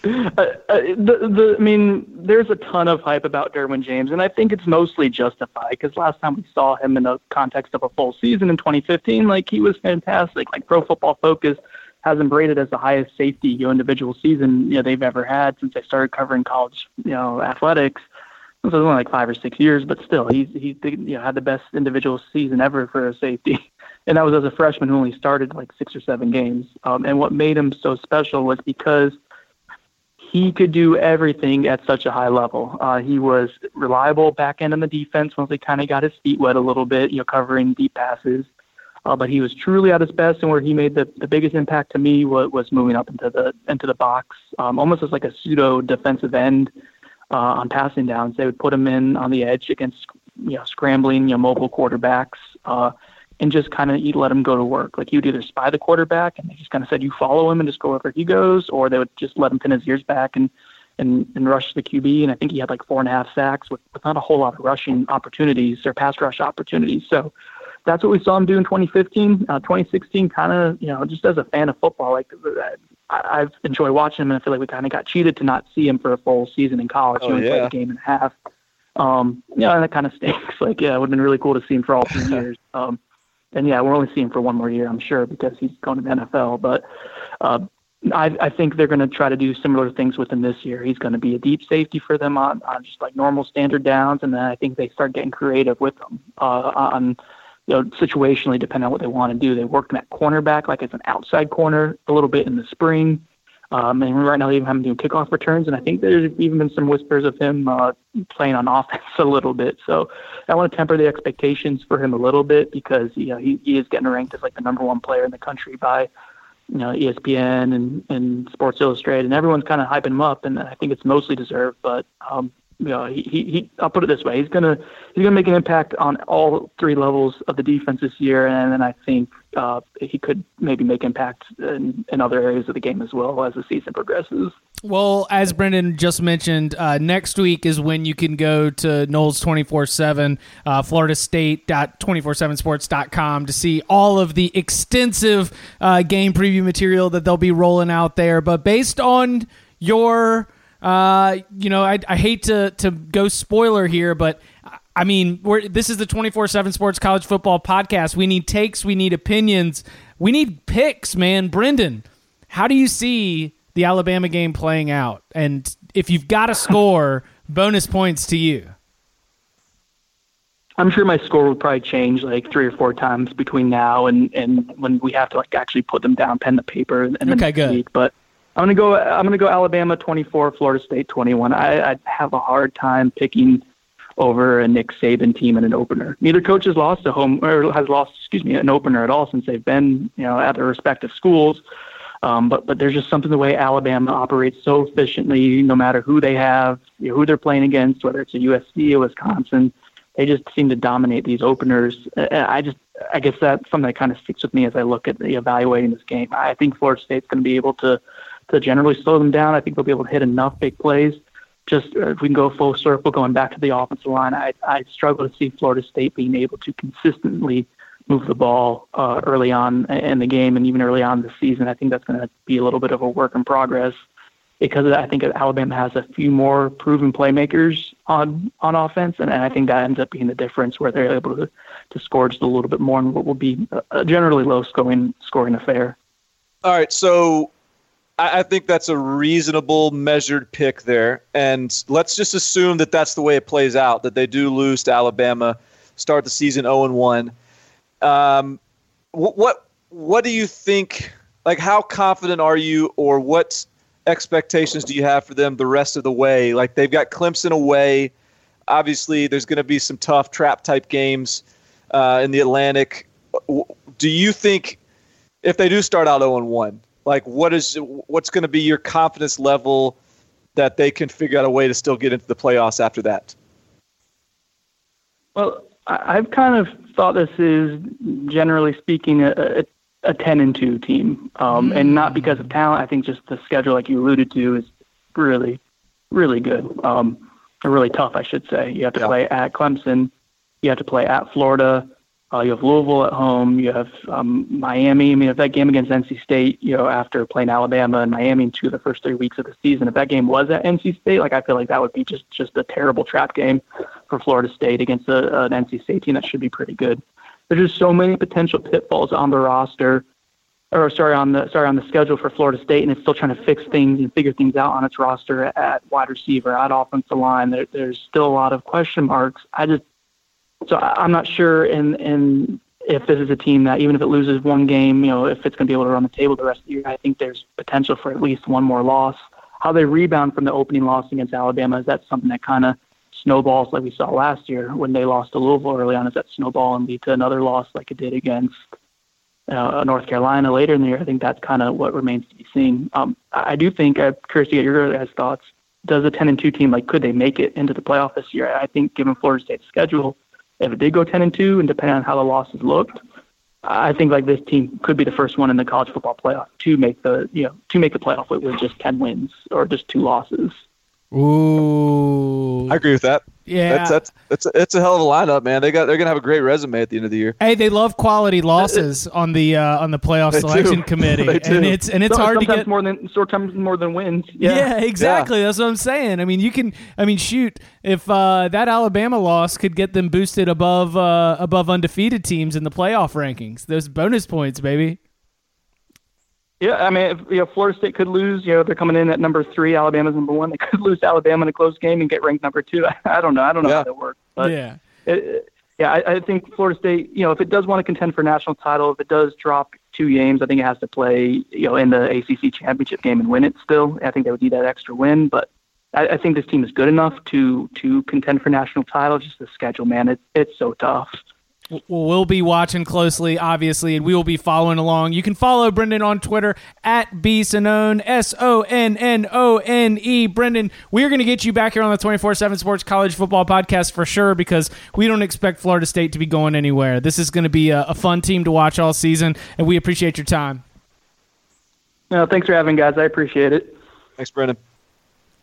Uh, uh, the, the, I mean, there's a ton of hype about Derwin James, and I think it's mostly justified because last time we saw him in the context of a full season in 2015, like he was fantastic. Like Pro Football Focus has him rated as the highest safety you know, individual season you know they've ever had since they started covering college you know athletics. This was only like five or six years, but still, he's he you know had the best individual season ever for a safety, and that was as a freshman who only started like six or seven games. Um, and what made him so special was because he could do everything at such a high level. Uh, he was reliable back end on the defense once he kind of got his feet wet a little bit, you know, covering deep passes. Uh, but he was truly at his best, and where he made the, the biggest impact to me was, was moving up into the into the box, um, almost as like a pseudo defensive end uh, on passing downs. They would put him in on the edge against you know scrambling, you know, mobile quarterbacks. Uh, and just kind of you let him go to work. Like he would either spy the quarterback and they just kind of said you follow him and just go wherever he goes, or they would just let him pin his ears back and and, and rush the QB. And I think he had like four and a half sacks with, with not a whole lot of rushing opportunities or pass rush opportunities. So that's what we saw him do in 2015. Uh, 2016, kind of, you know, just as a fan of football, like I, I've enjoyed watching him, and I feel like we kind of got cheated to not see him for a full season in college. Oh, he only yeah. played a game and a half. Um, you know, and that kind of stinks. Like, yeah, it would have been really cool to see him for all three years. Um, and yeah, we're only seeing for one more year, I'm sure, because he's going to the NFL. But uh, I, I think they're going to try to do similar things with him this year. He's going to be a deep safety for them on, on just like normal standard downs, and then I think they start getting creative with them uh, on you know situationally, depending on what they want to do. They worked him at cornerback, like as an outside corner, a little bit in the spring. Um, and right now they even have him doing kickoff returns, and I think there's even been some whispers of him uh, playing on offense a little bit. So I want to temper the expectations for him a little bit because you know he, he is getting ranked as like the number one player in the country by you know ESPN and and Sports Illustrated, and everyone's kind of hyping him up, and I think it's mostly deserved. But um, you know, he, he, he I'll put it this way: he's gonna he's gonna make an impact on all three levels of the defense this year, and then I think uh, he could maybe make impact in, in other areas of the game as well as the season progresses. Well, as Brendan just mentioned, uh, next week is when you can go to Noles 24 7, uh, Florida State.247sports.com to see all of the extensive uh, game preview material that they'll be rolling out there. But based on your uh, you know, I, I hate to to go spoiler here, but I mean, we're, this is the 24 7 Sports College Football Podcast. We need takes, we need opinions, we need picks, man. Brendan, how do you see the Alabama game playing out? And if you've got a score, bonus points to you. I'm sure my score will probably change like three or four times between now and, and when we have to like actually put them down, pen the paper, and then okay, good. Week. But I'm gonna go. I'm gonna go Alabama 24, Florida State 21. I, I have a hard time picking over a Nick Saban team in an opener. Neither coach has lost a home or has lost, excuse me, an opener at all since they've been, you know, at their respective schools. Um, but but there's just something the way Alabama operates so efficiently, no matter who they have, you know, who they're playing against, whether it's a USC or Wisconsin, they just seem to dominate these openers. I just I guess that's something that kind of sticks with me as I look at the evaluating this game. I think Florida State's going to be able to to generally slow them down. I think they'll be able to hit enough big plays. Just uh, if we can go full circle, going back to the offensive line, I, I struggle to see Florida State being able to consistently move the ball uh, early on in the game and even early on the season. I think that's going to be a little bit of a work in progress because I think Alabama has a few more proven playmakers on on offense, and, and I think that ends up being the difference where they're able to to score just a little bit more in what will be a generally low scoring scoring affair. All right, so I, think that's a reasonable measured pick there, and let's just assume that that's the way it plays out. That they do lose to Alabama, start the season 0 and 1. Um, what what what do you think? Like, how confident are you, or what expectations do you have for them the rest of the way? Like they've got Clemson away. Obviously, there's going to be some tough trap type games uh, in the Atlantic. Do you think if they do start out 0 1, like what is what's going to be your confidence level that they can figure out a way to still get into the playoffs after that? Well, I've kind of thought this is generally speaking a, a 10 and 2 team. Um. And not because of talent. I think just the schedule, like you alluded to, is really, really good. Um, really tough, I should say. You have to yeah. play at Clemson. You have to play at Florida. Uh, you have Louisville at home. You have um, Miami. I mean, if that game against NC State, you know, after playing Alabama and Miami in two of the first three weeks of the season, if that game was at NC State, like I feel like that would be just just a terrible trap game for Florida State against a, an NC State team that should be pretty good there's just so many potential pitfalls on the roster, or sorry on the sorry on the schedule for Florida State, and it's still trying to fix things and figure things out on its roster at wide receiver, at offensive line. There, there's still a lot of question marks. I just so I'm not sure in in if this is a team that even if it loses one game, you know, if it's going to be able to run the table the rest of the year. I think there's potential for at least one more loss. How they rebound from the opening loss against Alabama is that something that kind of snowballs like we saw last year when they lost to Louisville early on. Is that snowball and lead to another loss like it did against uh, North Carolina later in the year? I think that's kind of what remains to be seen. Um, I do think I'm curious to get your guys' thoughts. Does a 10 and 2 team like could they make it into the playoff this year? I think given Florida State's schedule, if it did go 10 and 2, and depending on how the losses looked, I think like this team could be the first one in the college football playoff to make the you know to make the playoff with, with just 10 wins or just two losses. Ooh, I agree with that. Yeah, that's that's it's a, it's a hell of a lineup, man. They got they're gonna have a great resume at the end of the year. Hey, they love quality losses on the uh, on the playoff selection do. committee, and it's and it's so, hard to get more than sometimes more than wins. Yeah, yeah exactly. Yeah. That's what I'm saying. I mean, you can. I mean, shoot, if uh, that Alabama loss could get them boosted above uh, above undefeated teams in the playoff rankings, those bonus points, baby. Yeah, I mean, if, you know, Florida State could lose. You know, they're coming in at number three. Alabama's number one. They could lose to Alabama in a close game and get ranked number two. I, I don't know. I don't know yeah. how that works. But yeah, it, yeah, I, I think Florida State. You know, if it does want to contend for national title, if it does drop two games, I think it has to play. You know, in the ACC championship game and win it. Still, I think they would need that extra win. But I, I think this team is good enough to to contend for national title. Just the schedule, man, it, it's so tough. We'll be watching closely, obviously, and we will be following along. You can follow Brendan on Twitter at B Sonnone, S O N N O N E. Brendan, we're going to get you back here on the 24 7 Sports College Football Podcast for sure because we don't expect Florida State to be going anywhere. This is going to be a, a fun team to watch all season, and we appreciate your time. No, thanks for having guys. I appreciate it. Thanks, Brendan.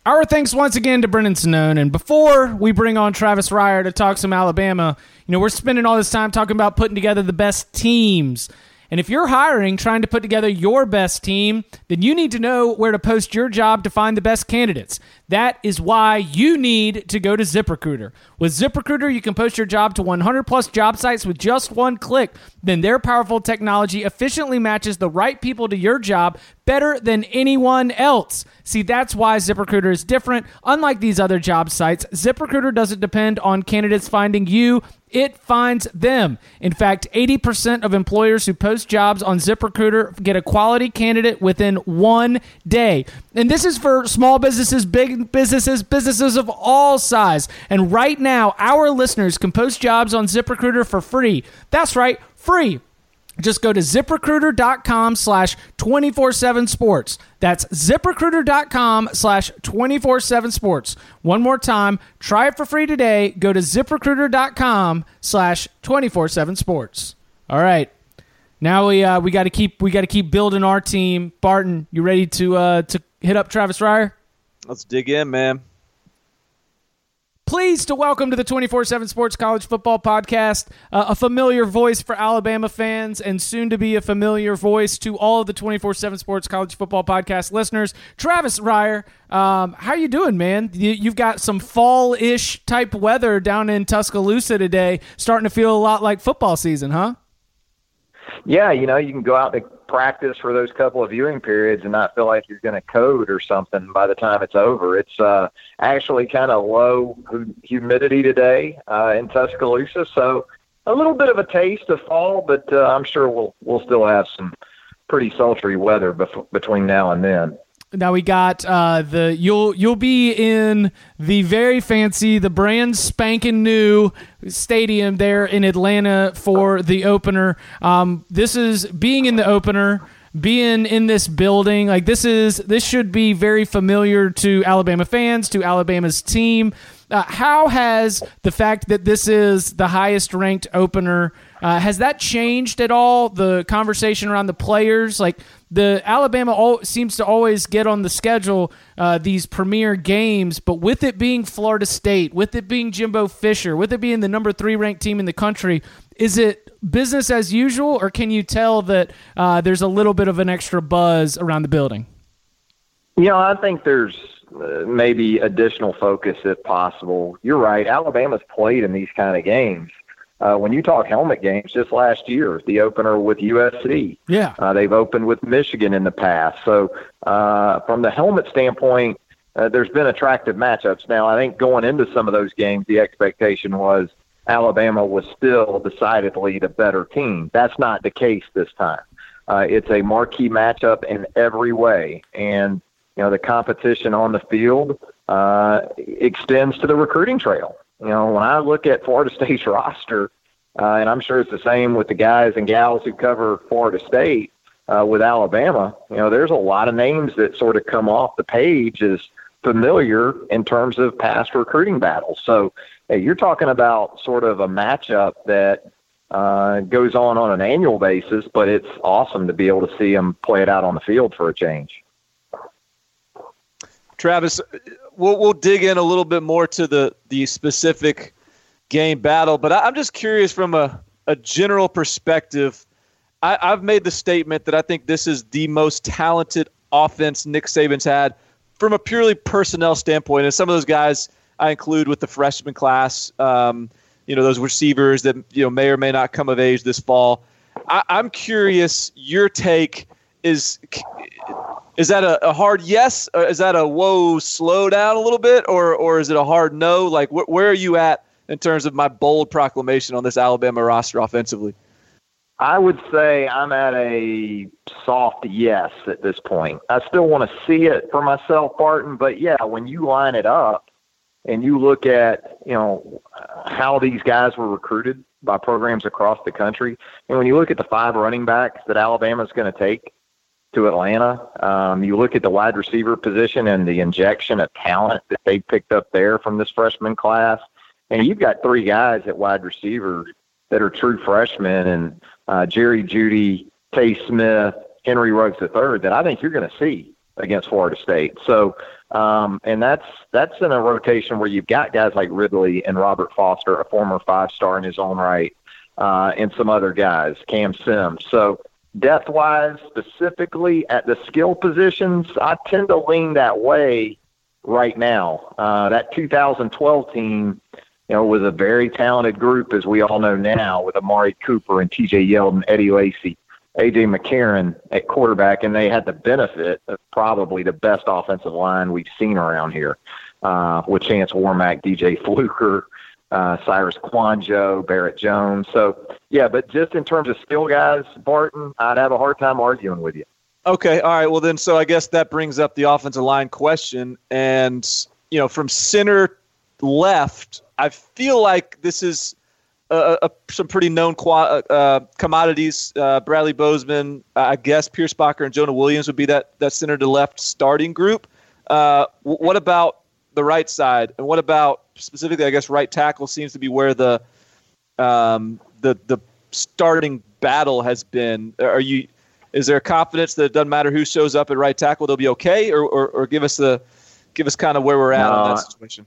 Our thanks once again to Brendan Sonnone. And before we bring on Travis Reier to talk some Alabama, you know, we're spending all this time talking about putting together the best teams. And if you're hiring, trying to put together your best team, then you need to know where to post your job to find the best candidates. That is why you need to go to ZipRecruiter. With ZipRecruiter, you can post your job to 100 plus job sites with just one click. Then their powerful technology efficiently matches the right people to your job better than anyone else. See, that's why ZipRecruiter is different. Unlike these other job sites, ZipRecruiter doesn't depend on candidates finding you it finds them. In fact, 80% of employers who post jobs on ZipRecruiter get a quality candidate within one day. And this is for small businesses, big businesses, businesses of all size. And right now, our listeners can post jobs on ZipRecruiter for free. That's right, free. Just go to ziprecruiter.com slash 24-7 sports. That's ziprecruiter.com slash 24-7 sports. One more time, try it for free today. Go to ziprecruiter.com slash 24-7 sports. All right. Now we uh, we got to keep we got to keep building our team. Barton, you ready to uh, to hit up Travis Reier? Let's dig in, man. Pleased to welcome to the 24 7 Sports College Football Podcast uh, a familiar voice for Alabama fans and soon to be a familiar voice to all of the 24 7 Sports College Football Podcast listeners. Travis Reier, um, how you doing, man? You, you've got some fall ish type weather down in Tuscaloosa today, starting to feel a lot like football season, huh? Yeah, you know, you can go out to practice for those couple of viewing periods and not feel like you're going to code or something by the time it's over. It's uh, actually kind of low humidity today uh, in Tuscaloosa, so a little bit of a taste of fall, but uh, I'm sure we'll we'll still have some pretty sultry weather bef- between now and then. Now we got uh, the you'll you'll be in the very fancy, the brand spanking new stadium there in Atlanta for the opener. Um, this is being in the opener, being in this building. Like this is this should be very familiar to Alabama fans, to Alabama's team. Uh, how has the fact that this is the highest ranked opener uh, has that changed at all? The conversation around the players, like the Alabama all, seems to always get on the schedule uh, these premier games, but with it being Florida State, with it being Jimbo Fisher, with it being the number three ranked team in the country, is it business as usual, or can you tell that uh, there's a little bit of an extra buzz around the building? You know, I think there's uh, maybe additional focus if possible. You're right. Alabama's played in these kind of games uh, when you talk helmet games, just last year, the opener with USC. Yeah. Uh, they've opened with Michigan in the past. So, uh, from the helmet standpoint, uh, there's been attractive matchups. Now, I think going into some of those games, the expectation was Alabama was still decidedly the better team. That's not the case this time. Uh, it's a marquee matchup in every way. And, you know, the competition on the field uh, extends to the recruiting trail. You know, when I look at Florida State's roster, uh, and I'm sure it's the same with the guys and gals who cover Florida State uh, with Alabama, you know, there's a lot of names that sort of come off the page as familiar in terms of past recruiting battles. So hey, you're talking about sort of a matchup that uh, goes on on an annual basis, but it's awesome to be able to see them play it out on the field for a change. Travis, we'll we'll dig in a little bit more to the the specific game battle, but I, am just curious from a a general perspective. I, I've made the statement that I think this is the most talented offense Nick Saban's had from a purely personnel standpoint, and some of those guys I include with the freshman class. Um, you know those receivers that you know may or may not come of age this fall. I, I'm curious your take is is that a, a hard yes? Or is that a whoa, slow down a little bit, or or is it a hard no? Like wh- where are you at in terms of my bold proclamation on this Alabama roster offensively? I would say I'm at a soft yes at this point. I still want to see it for myself, Barton, but yeah, when you line it up and you look at, you know, how these guys were recruited by programs across the country, and when you look at the five running backs that Alabama's going to take, to Atlanta. Um, you look at the wide receiver position and the injection of talent that they picked up there from this freshman class, and you've got three guys at wide receiver that are true freshmen, and uh, Jerry Jeudy, Tay Smith, Henry Ruggs III that I think you're going to see against Florida State. So, um, and that's that's in a rotation where you've got guys like Ridley and Robert Foster, a former five star in his own right, uh, and some other guys, Cam Sims. So depth wise, specifically at the skill positions, I tend to lean that way right now. Uh, that 2012 team, you know, was a very talented group, as we all know now, with Amari Cooper and T.J. Yeldon, Eddie Lacy, A.J. McCarron at quarterback, and they had the benefit of probably the best offensive line we've seen around here, uh, with Chance Warmack, D.J. Fluker, uh, Cyrus Kouandjio, Barrett Jones. So, yeah, but just in terms of skill guys, Barton, I'd have a hard time arguing with you. Okay, all right. Well, then, so I guess that brings up the offensive line question. And, you know, from center left, I feel like this is a, a, some pretty known qua- uh, commodities. Uh, Bradley Bozeman, I guess Pierschbacher and Jonah Williams would be that, that center to left starting group. Uh, what about the right side? And what about specifically, I guess right tackle seems to be where the um, the the starting battle has been. Are you? Is there confidence that it doesn't matter who shows up at right tackle, they'll be okay, or, or, or give us the give us kind of where we're at no, in that situation?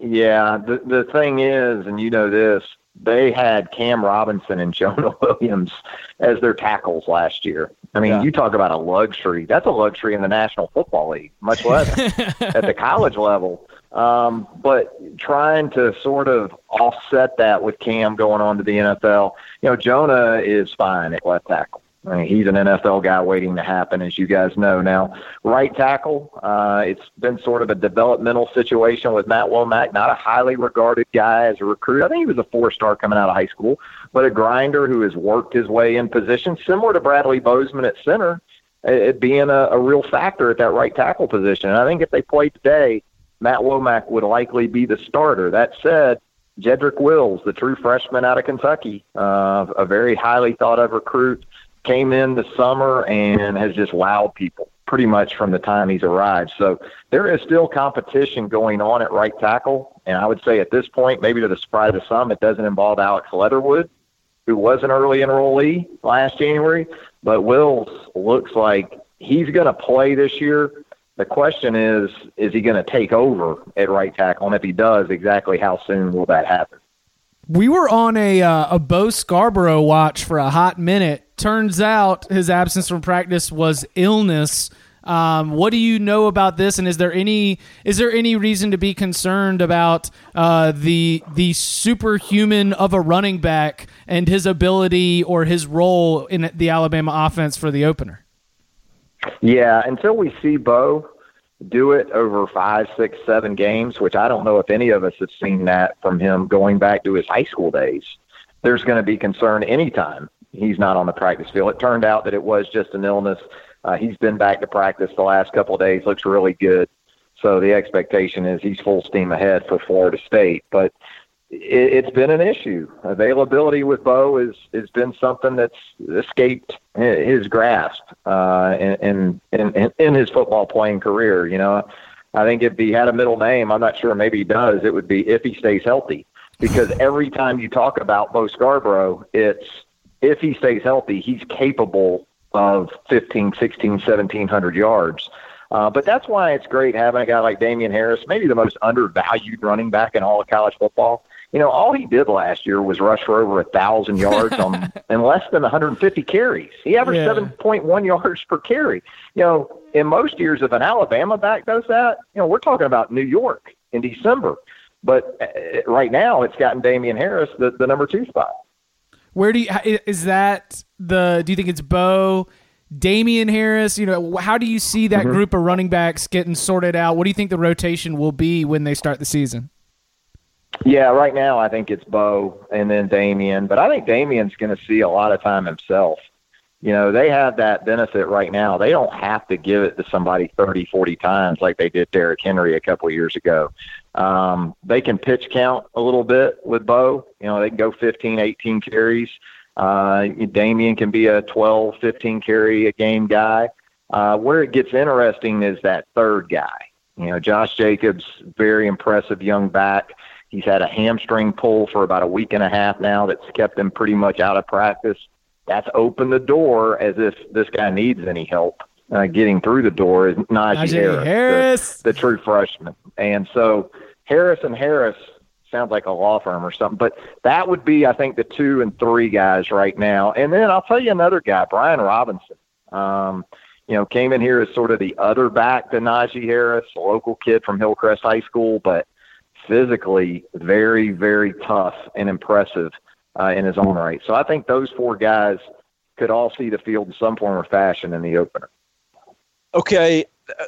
Yeah, the the thing is, and you know this, they had Cam Robinson and Jonah Williams as their tackles last year. I mean, yeah. you talk about a luxury. That's a luxury in the National Football League, much less at the college level. Um, but trying to sort of offset that with Cam going on to the NFL, you know, Jonah is fine at left tackle. I mean, he's an NFL guy waiting to happen, as you guys know. Now, right tackle, uh, it's been sort of a developmental situation with Matt Womack, not a highly regarded guy as a recruit. I think he was a four star coming out of high school, but a grinder who has worked his way in position, similar to Bradley Bozeman at center, it being a, a real factor at that right tackle position. And I think if they played today, Matt Womack would likely be the starter. That said, Jedrick Wills, the true freshman out of Kentucky, uh, a very highly thought of recruit, came in the summer and has just wowed people pretty much from the time he's arrived. So there is still competition going on at right tackle. And I would say at this point, maybe to the surprise of some, it doesn't involve Alex Leatherwood, who was an early enrollee last January. But Wills looks like he's going to play this year. The question is, is he going to take over at right tackle? And if he does, exactly how soon will that happen? We were on a uh, a Bo Scarborough watch for a hot minute. Turns out his absence from practice was illness. Um, what do you know about this? And is there any is there any reason to be concerned about uh, the the superhuman of a running back and his ability or his role in the Alabama offense for the opener? Yeah, until we see Bo, do it over five, six, seven games, which I don't know if any of us have seen that from him going back to his high school days. There's going to be concern anytime he's not on the practice field. It turned out that it was just an illness. Uh, he's been back to practice the last couple of days, looks really good. So the expectation is he's full steam ahead for Florida State. But it, has been an issue. Availability with Bo is has been something that's escaped his grasp uh, in, in in his football playing career. You know, I think if he had a middle name, I'm not sure. Maybe he does. It would be if he stays healthy, because every time you talk about Bo Scarborough, it's if he stays healthy, he's capable of 15, 16, 1700 yards. Uh, but that's why it's great having a guy like Damien Harris, maybe the most undervalued running back in all of college football. You know, all he did last year was rush for over a thousand yards on and less than 150 carries. He averaged yeah. 7.1 yards per carry. You know, in most years, if an Alabama back does that, you know, we're talking about New York in December. But uh, right now, it's gotten Damien Harris the, the number two spot. Where do you is that the? Do you think it's Bo? Damien Harris, you know, how do you see that mm-hmm. group of running backs getting sorted out? What do you think the rotation will be when they start the season? Yeah, right now I think it's Bo and then Damien, but I think Damien's going to see a lot of time himself. You know, they have that benefit right now. They don't have to give it to somebody 30, 40 times like they did Derrick Henry a couple of years ago. Um, they can pitch count a little bit with Bo. You know, they can go 15, 18 carries. Uh, Damien can be a 12, 15 carry a game guy. Uh, where it gets interesting is that third guy. You know, Josh Jacobs, very impressive young back. He's had a hamstring pull for about a week and a half now that's kept him pretty much out of practice. That's opened the door as if this guy needs any help uh, getting through the door is Najee, Najee Harris, Harris. The, the true freshman. And so Harris and Harris sounds like a law firm or something, but that would be, I think, the two and three guys right now. And then I'll tell you another guy, Brian Robinson. Um, you know, came in here as sort of the other back to Najee Harris, a local kid from Hillcrest High School, but physically very, very tough and impressive uh, in his own right. So I think those four guys could all see the field in some form or fashion in the opener. Okay, uh,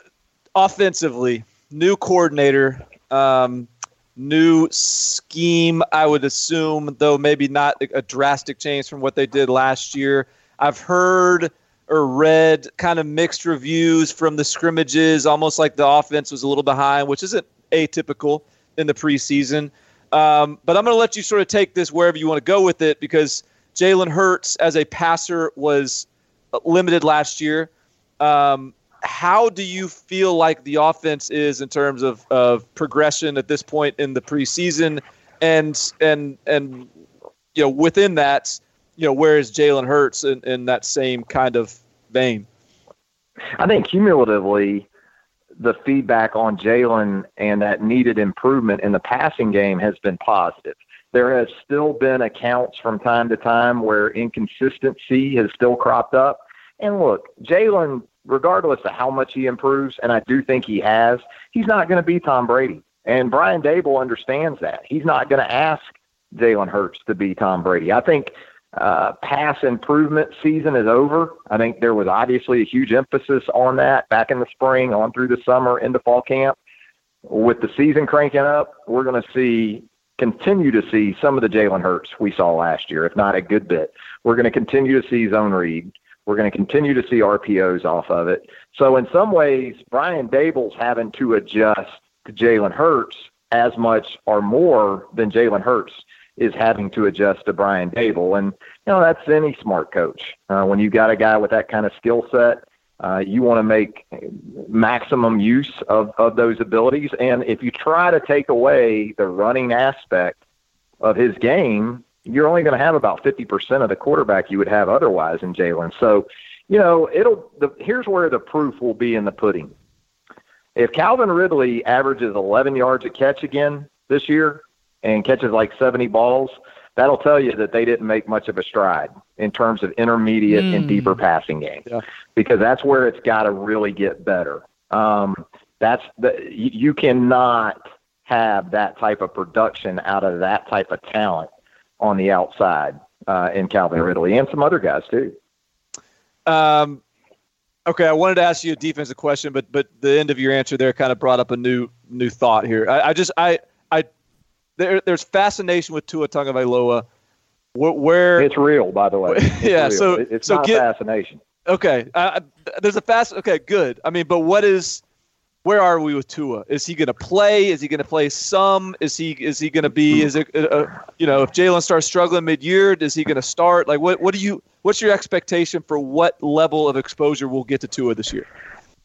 offensively, new coordinator, um, new scheme. I would assume, though maybe not a drastic change from what they did last year. I've heard or read kind of mixed reviews from the scrimmages, almost like the offense was a little behind, which isn't atypical in the preseason. Um, but I'm going to let you sort of take this wherever you want to go with it because Jalen Hurts as a passer was limited last year. Um, how do you feel like the offense is in terms of, of progression at this point in the preseason, and and and you know within that, you know, where is Jalen Hurts in, in that same kind of vein? I think cumulatively, the feedback on Jalen and that needed improvement in the passing game has been positive. There has still been accounts from time to time where inconsistency has still cropped up. And look, Jalen, regardless of how much he improves, and I do think he has, he's not going to be Tom Brady. And Brian Daboll understands that. He's not going to ask Jalen Hurts to be Tom Brady. I think uh, pass improvement season is over. I think there was obviously a huge emphasis on that back in the spring, on through the summer, into fall camp. With the season cranking up, we're going to see continue to see some of the Jalen Hurts we saw last year, if not a good bit. We're going to continue to see zone read. We're going to continue to see RPOs off of it. So in some ways, Brian Daboll's having to adjust to Jalen Hurts as much or more than Jalen Hurts is having to adjust to Brian Daboll. And, you know, that's any smart coach. Uh, when you've got a guy with that kind of skill set, uh, you want to make maximum use of, of those abilities. And if you try to take away the running aspect of his game, you're only going to have about 50% of the quarterback you would have otherwise in Jalen. So, you know, it'll, the, here's where the proof will be in the pudding. If Calvin Ridley averages 11 yards a catch again this year, and catches like 70 balls, that'll tell you that they didn't make much of a stride in terms of intermediate mm. and deeper passing game yeah. because that's where it's got to really get better. Um, that's the you, you cannot have that type of production out of that type of talent on the outside uh, in Calvin Ridley and some other guys too. Um, okay, I wanted to ask you a defensive question, but but the end of your answer there kind of brought up a new new thought here. I, I just I I there, there's fascination with Tua Tagovailoa. Where, where it's real, by the way. It's yeah, real. so it's so not get, fascination. Okay, uh, there's a fast. Okay, good. I mean, but what is? Where are we with Tua? Is he going to play? Is he going to play some? Is he is he going to be? Is it uh, uh, you know if Jalen starts struggling mid year, is he going to start? Like what what do you? What's your expectation for what level of exposure we'll get to Tua this year?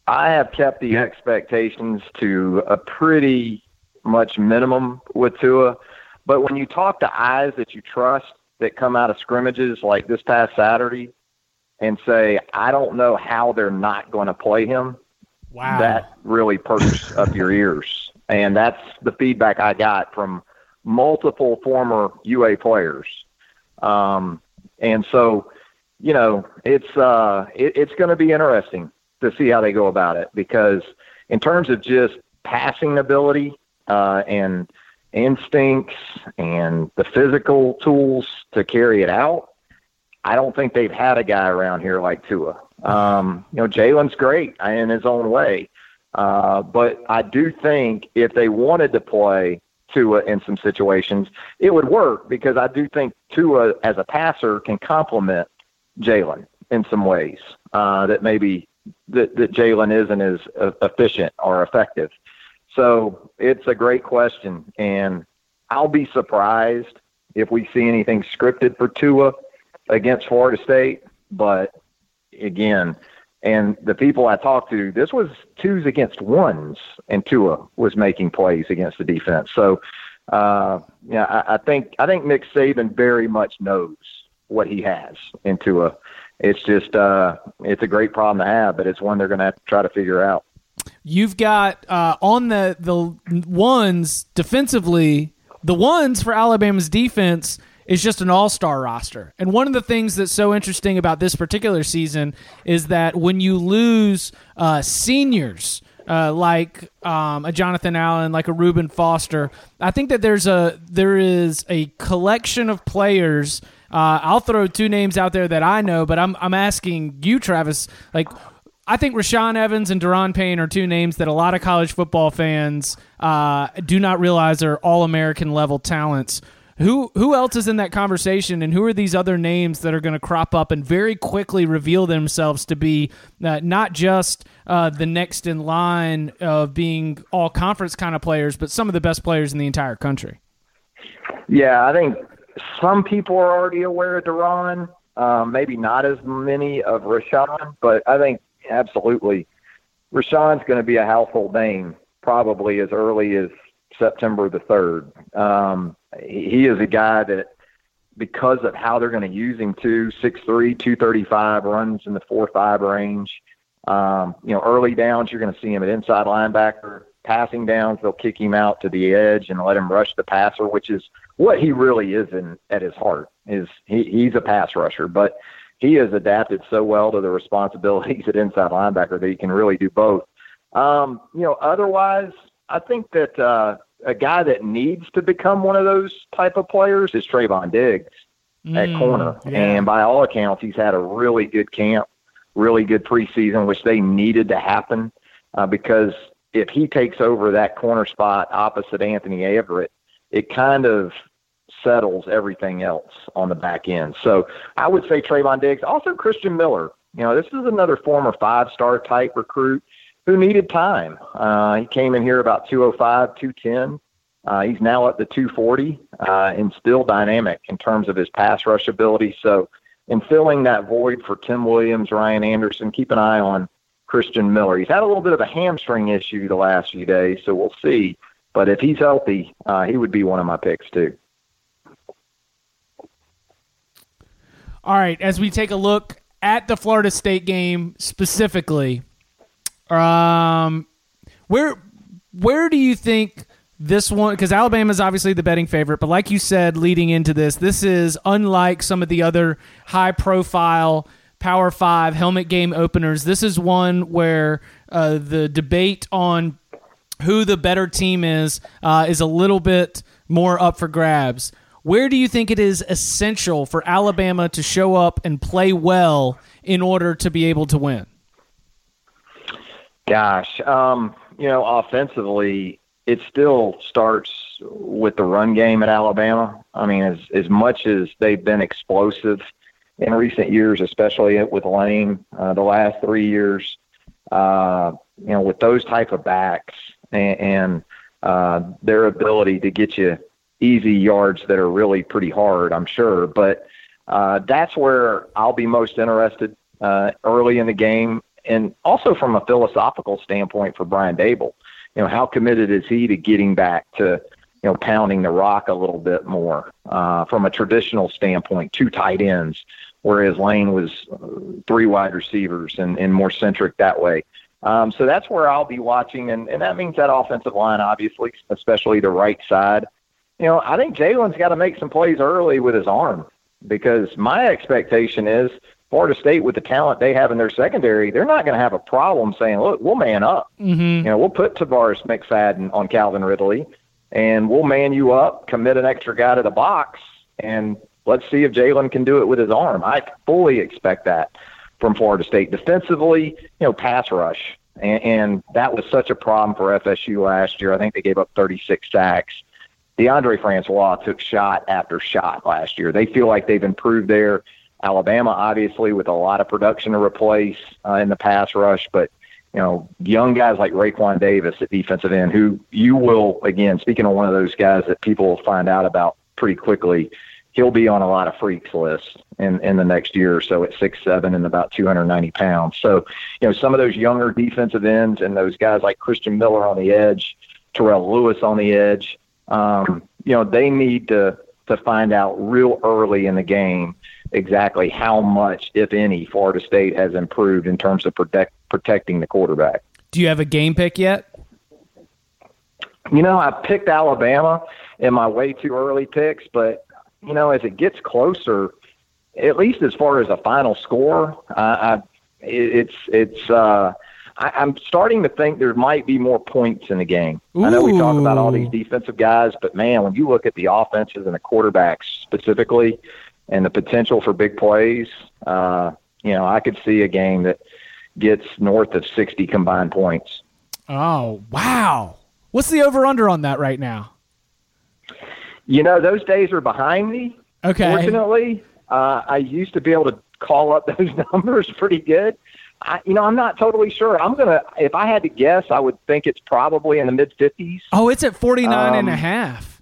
I have kept the expectations to a pretty much minimum with Tua. But when you talk to eyes that you trust that come out of scrimmages like this past Saturday and say, I don't know how they're not going to play him, wow. that really perks up your ears. And that's the feedback I got from multiple former UA players. Um, and so, you know, it's uh, it, it's going to be interesting to see how they go about it because in terms of just passing ability, uh, and instincts and the physical tools to carry it out. I don't think they've had a guy around here like Tua. Um, you know, Jalen's great in his own way, uh, but I do think if they wanted to play Tua in some situations, it would work because I do think Tua as a passer can complement Jalen in some ways uh, that maybe that, that Jalen isn't as efficient or effective. So it's a great question, and I'll be surprised if we see anything scripted for Tua against Florida State. But again, and the people I talked to, this was twos against ones, and Tua was making plays against the defense. So, uh, yeah, I, I think I think Nick Saban very much knows what he has in Tua. It's just uh, it's a great problem to have, but it's one they're going to have to try to figure out. You've got uh, on the the ones defensively, the ones for Alabama's defense is just an all-star roster. And one of the things that's so interesting about this particular season is that when you lose uh, seniors uh, like um, a Jonathan Allen, like a Reuben Foster, I think that there's a there is a collection of players. Uh, I'll throw two names out there that I know, but I'm I'm asking you, Travis, like I think Rashaan Evans and Da'Ron Payne are two names that a lot of college football fans uh, do not realize are all American level talents. Who who else is in that conversation, and who are these other names that are going to crop up and very quickly reveal themselves to be uh, not just uh, the next in line of being all conference kind of players, but some of the best players in the entire country? Yeah, I think some people are already aware of Da'Ron. Um, maybe not as many of Rashaan, but I think absolutely. Rashaan's going to be a household name probably as early as September the 3rd. Um, he is a guy that because of how they're going to use him too. 6'3", 235, runs in the four five range. Um, you know, early downs you're going to see him at inside linebacker. Passing downs they'll kick him out to the edge and let him rush the passer, which is what he really is in at his heart. Is he, he's a pass rusher, but he has adapted so well to the responsibilities at inside linebacker that he can really do both. Um, you know, otherwise, I think that uh, a guy that needs to become one of those type of players is Trevon Diggs mm, at corner. Yeah. And by all accounts, he's had a really good camp, really good preseason, which they needed to happen uh, because if he takes over that corner spot opposite Anthony Averett, it kind of settles everything else on the back end. So I would say Trevon Diggs, also Christian Miller. You know, this is another former five star type recruit who needed time. Uh, he came in here about 205, 210. Uh, he's now at the 240 uh, and still dynamic in terms of his pass rush ability. So, in filling that void for Tim Williams, Ryan Anderson, keep an eye on Christian Miller. He's had a little bit of a hamstring issue the last few days, so we'll see. But if he's healthy, uh, he would be one of my picks too. All right, as we take a look at the Florida State game specifically, um, where where do you think this one? Because Alabama is obviously the betting favorite, but like you said, leading into this, this is unlike some of the other high profile Power Five helmet game openers. This is one where uh, the debate on who the better team is uh, is a little bit more up for grabs. Where do you think it is essential for Alabama to show up and play well in order to be able to win? Gosh, um, you know, offensively, it still starts with the run game at Alabama. I mean, as as much as they've been explosive in recent years, especially with Lane, uh, the last three years, uh, you know, with those type of backs and, and uh, their ability to get you easy yards that are really pretty hard, I'm sure. But uh, that's where I'll be most interested uh, early in the game and also from a philosophical standpoint for Brian Daboll, you know, how committed is he to getting back to, you know, pounding the rock a little bit more uh, from a traditional standpoint, two tight ends, whereas Lane was uh, three wide receivers and, and more centric that way. Um, so that's where I'll be watching, and, and that means that offensive line, obviously, especially the right side. You know, I think Jalen's got to make some plays early with his arm because my expectation is – Florida State, with the talent they have in their secondary, they're not going to have a problem saying, "Look, we'll man up. Mm-hmm. You know, we'll put Tarvarus McFadden on Calvin Ridley, and we'll man you up, commit an extra guy to the box, and let's see if Jalen can do it with his arm." I fully expect that from Florida State defensively. You know, pass rush, and, and that was such a problem for FSU last year. I think they gave up 36 sacks. Deondre Francois took shot after shot last year. They feel like they've improved there. Alabama, obviously, with a lot of production to replace uh, in the pass rush, but you know, young guys like Raekwon Davis at defensive end, who you will again, speaking of one of those guys that people will find out about pretty quickly, he'll be on a lot of freaks lists in in the next year or so at six seven and about 290 pounds. So, you know, some of those younger defensive ends and those guys like Christian Miller on the edge, Terrell Lewis on the edge, um, you know, they need to to find out real early in the game exactly how much, if any, Florida State has improved in terms of protect, protecting the quarterback. Do you have a game pick yet? You know, I picked Alabama in my way too early picks, but you know, as it gets closer, at least as far as a final score, uh, I, it's it's. Uh, I, I'm starting to think there might be more points in the game. Ooh. I know we talk about all these defensive guys, but man, when you look at the offenses and the quarterbacks specifically, and the potential for big plays, uh, you know, I could see a game that gets north of 60 combined points. Oh, wow. What's the over under on that right now? You know, those days are behind me. Okay. Fortunately, uh, I used to be able to call up those numbers pretty good. I, you know, I'm not totally sure. I'm gonna, if I had to guess, I would think it's probably in the mid 50s. Oh, it's at 49 um, and a um, half.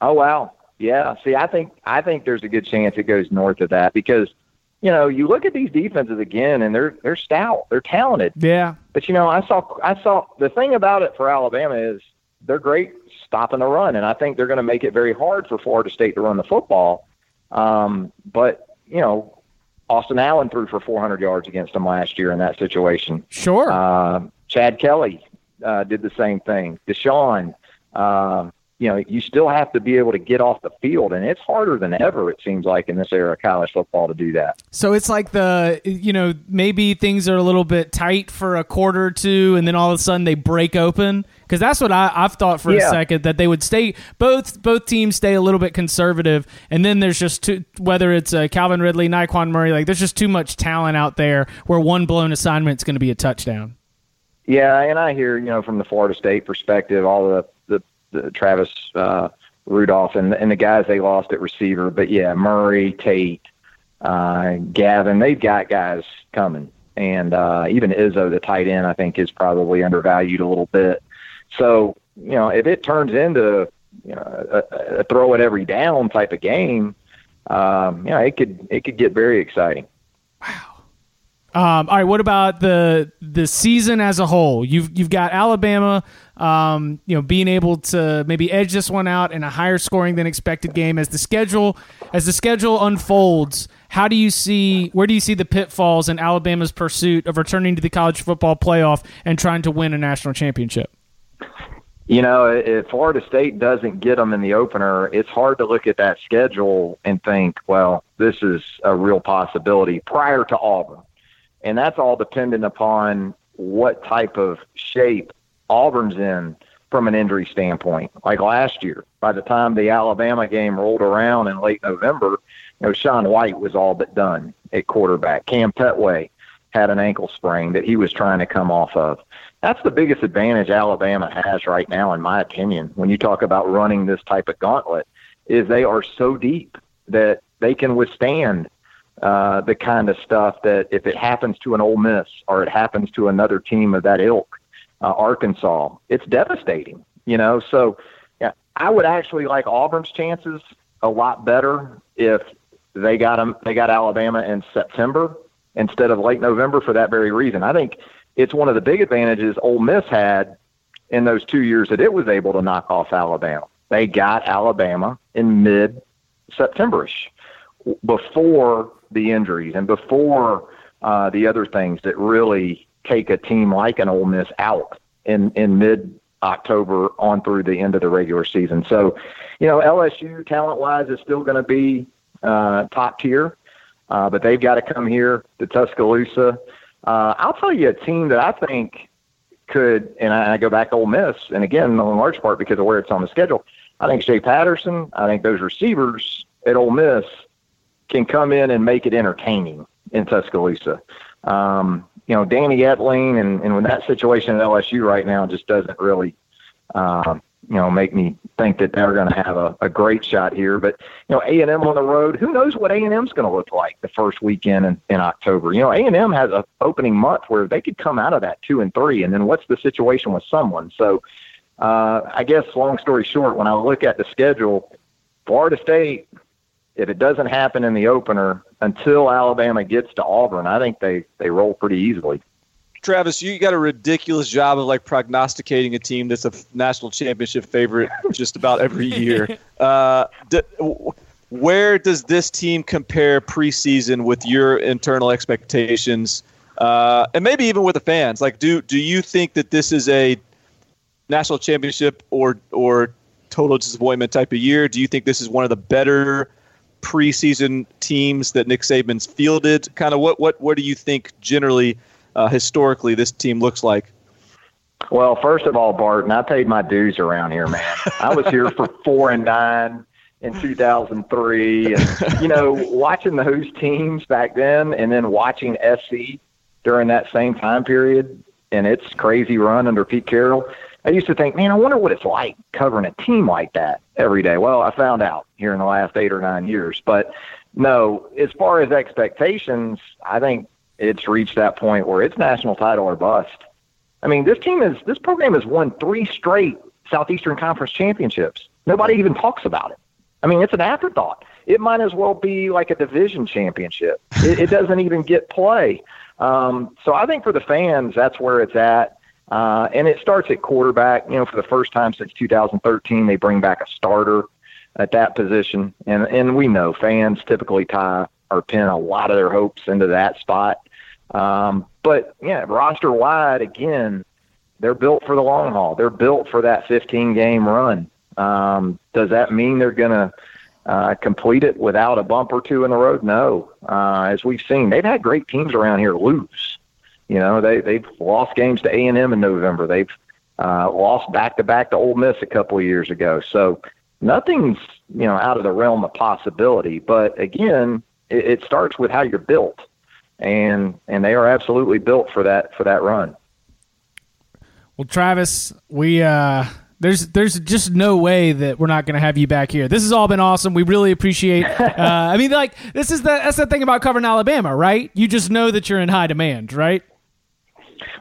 Oh wow, yeah, see, I think I think there's a good chance it goes north of that because you know you look at these defenses again and they're they're stout, they're talented. Yeah, but you know I saw I saw the thing about it for Alabama is they're great stopping the run, and I think they're going to make it very hard for Florida State to run the football. Um, but you know, Austin Allen threw for 400 yards against them last year in that situation. Sure. Uh, Chad Kelly uh, did the same thing. Deshaun, uh, you know, you still have to be able to get off the field, and it's harder than ever. It seems like in this era of college football to do that. So it's like the you know maybe things are a little bit tight for a quarter or two, and then all of a sudden they break open. Because that's what I, I've thought for Yeah. a second that they would stay both both teams stay a little bit conservative, and then there's just too, whether it's uh, Calvin Ridley, Nyqwan Murray, like there's just too much talent out there where one blown assignment is going to be a touchdown. Yeah, and I hear you know from the Florida State perspective, all the the, Travis uh, Rudolph and and the guys they lost at receiver, but yeah, Murray, Tate, uh, Gavin, they've got guys coming, and uh, even Izzo, the tight end, I think is probably undervalued a little bit. So you know, if it turns into you know a, a throw it every down type of game, um, you know, it could it could get very exciting. Wow. Um, all right, what about the the season as a whole? You've you've got Alabama, um, you know, being able to maybe edge this one out in a higher scoring than expected game as the schedule as the schedule unfolds. How do you see where do you see the pitfalls in Alabama's pursuit of returning to the college football playoff and trying to win a national championship? You know, if Florida State doesn't get them in the opener, it's hard to look at that schedule and think, well, this is a real possibility prior to Auburn. And that's all dependent upon what type of shape Auburn's in from an injury standpoint. Like last year, by the time the Alabama game rolled around in late November, you know, Sean White was all but done at quarterback. Cam Pettway had an ankle sprain that he was trying to come off of. That's the biggest advantage Alabama has right now, in my opinion, when you talk about running this type of gauntlet, is they are so deep that they can withstand uh, the kind of stuff that if it happens to an Ole Miss or it happens to another team of that ilk, uh, Arkansas, it's devastating. You know, so yeah, I would actually like Auburn's chances a lot better if they got them. They got Alabama in September instead of late November for that very reason. I think it's one of the big advantages Ole Miss had in those two years that it was able to knock off Alabama. They got Alabama in mid Septemberish before the injuries and before uh, the other things that really take a team like an Ole Miss out in in mid October on through the end of the regular season. So, you know, LSU talent wise is still going to be uh, top tier, uh, but they've got to come here to Tuscaloosa. Uh, I'll tell you a team that I think could, and I, I go back Ole Miss, and again, in large part because of where it's on the schedule. I think Shea Patterson, I think those receivers at Ole Miss can come in and make it entertaining in Tuscaloosa. Um, you know, Danny Etling and, and with that situation at LSU right now just doesn't really, um, you know, make me think that they're going to have a, a great shot here. But you know, A and M on the road, who knows what A and M's going to look like the first weekend in, in October? You know, A and M has a opening month where they could come out of that two and three, and then what's the situation with someone? So, uh, I guess long story short, when I look at the schedule, Florida State if it doesn't happen in the opener until Alabama gets to Auburn, I think they they roll pretty easily. Travis, you got a ridiculous job of like prognosticating a team that's a national championship favorite just about every year. Uh, d- w- where does this team compare preseason with your internal expectations, uh, and maybe even with the fans? Like, do do you think that this is a national championship or or total disappointment type of year? Do you think this is one of the better preseason teams that Nick Saban's fielded? Kind of what what what do you think generally uh, historically this team looks like? Well, first of all, Barton, I paid my dues around here, man. I was here for four and nine in 2003, and you know, watching those teams back then, and then watching SC during that same time period, and its crazy run under Pete Carroll. I used to think, man, I wonder what it's like covering a team like that every day. Well, I found out here in the last eight or nine years. But no, as far as expectations, I think it's reached that point where it's national title or bust. I mean, this team is this program has won three straight Southeastern Conference championships. Nobody even talks about it. I mean, it's an afterthought. It might as well be like a division championship. It, it doesn't even get play. Um, so I think for the fans, that's where it's at. Uh, and it starts at quarterback. You know, for the first time since 2013, they bring back a starter. at that position, and and we know fans typically tie or pin a lot of their hopes into that spot. Um, but yeah, roster wide again, they're built for the long haul. They're built for that 15 game run. Um, does that mean they're going to uh, complete it without a bump or two in the road? No. Uh, as we've seen, they've had great teams around here lose. You know, they they've lost games to A and M in November. They've uh, lost back to back to Ole Miss a couple of years ago. So nothing's you know out of the realm of possibility. But again, it, it starts with how you're built, and and they are absolutely built for that for that run. Well, Travis, we uh, there's there's just no way that we're not going to have you back here. This has all been awesome. We really appreciate. Uh, I mean, like this is the that's the thing about covering Alabama, right? You just know that you're in high demand, right?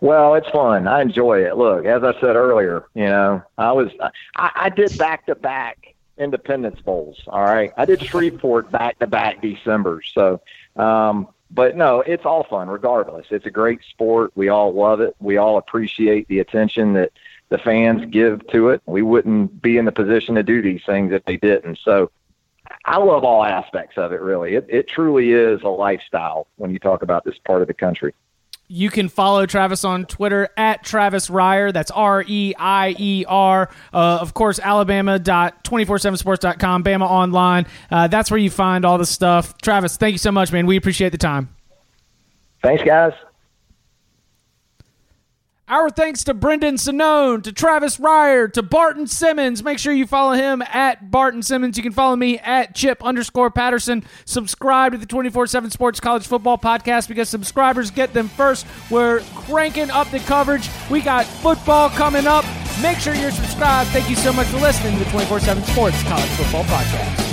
Well, it's fun. I enjoy it. Look, as I said earlier, you know, I was I, I did back to back Independence Bowls. All right, I did Shreveport back to back December. So, um, but no, it's all fun regardless. It's a great sport. We all love it. We all appreciate the attention that the fans give to it. We wouldn't be in the position to do these things if they didn't. So I love all aspects of it, really. It, it truly is a lifestyle when you talk about this part of the country. You can follow Travis on Twitter at Travis Reier. That's R E I E R. Uh, of course, Alabama.247sports.com, Bama Online. Uh, that's where you find all the stuff. Travis, thank you so much, man. We appreciate the time. Thanks, guys. Our thanks to Brendan Sonnone, to Travis Reier, to Barton Simmons. Make sure you follow him at Barton Simmons. You can follow me at Chip underscore Patterson. Subscribe to the 24 7 Sports College Football Podcast because subscribers get them first. We're cranking up the coverage. We got football coming up. Make sure you're subscribed. Thank you so much for listening to the 24 7 Sports College Football Podcast.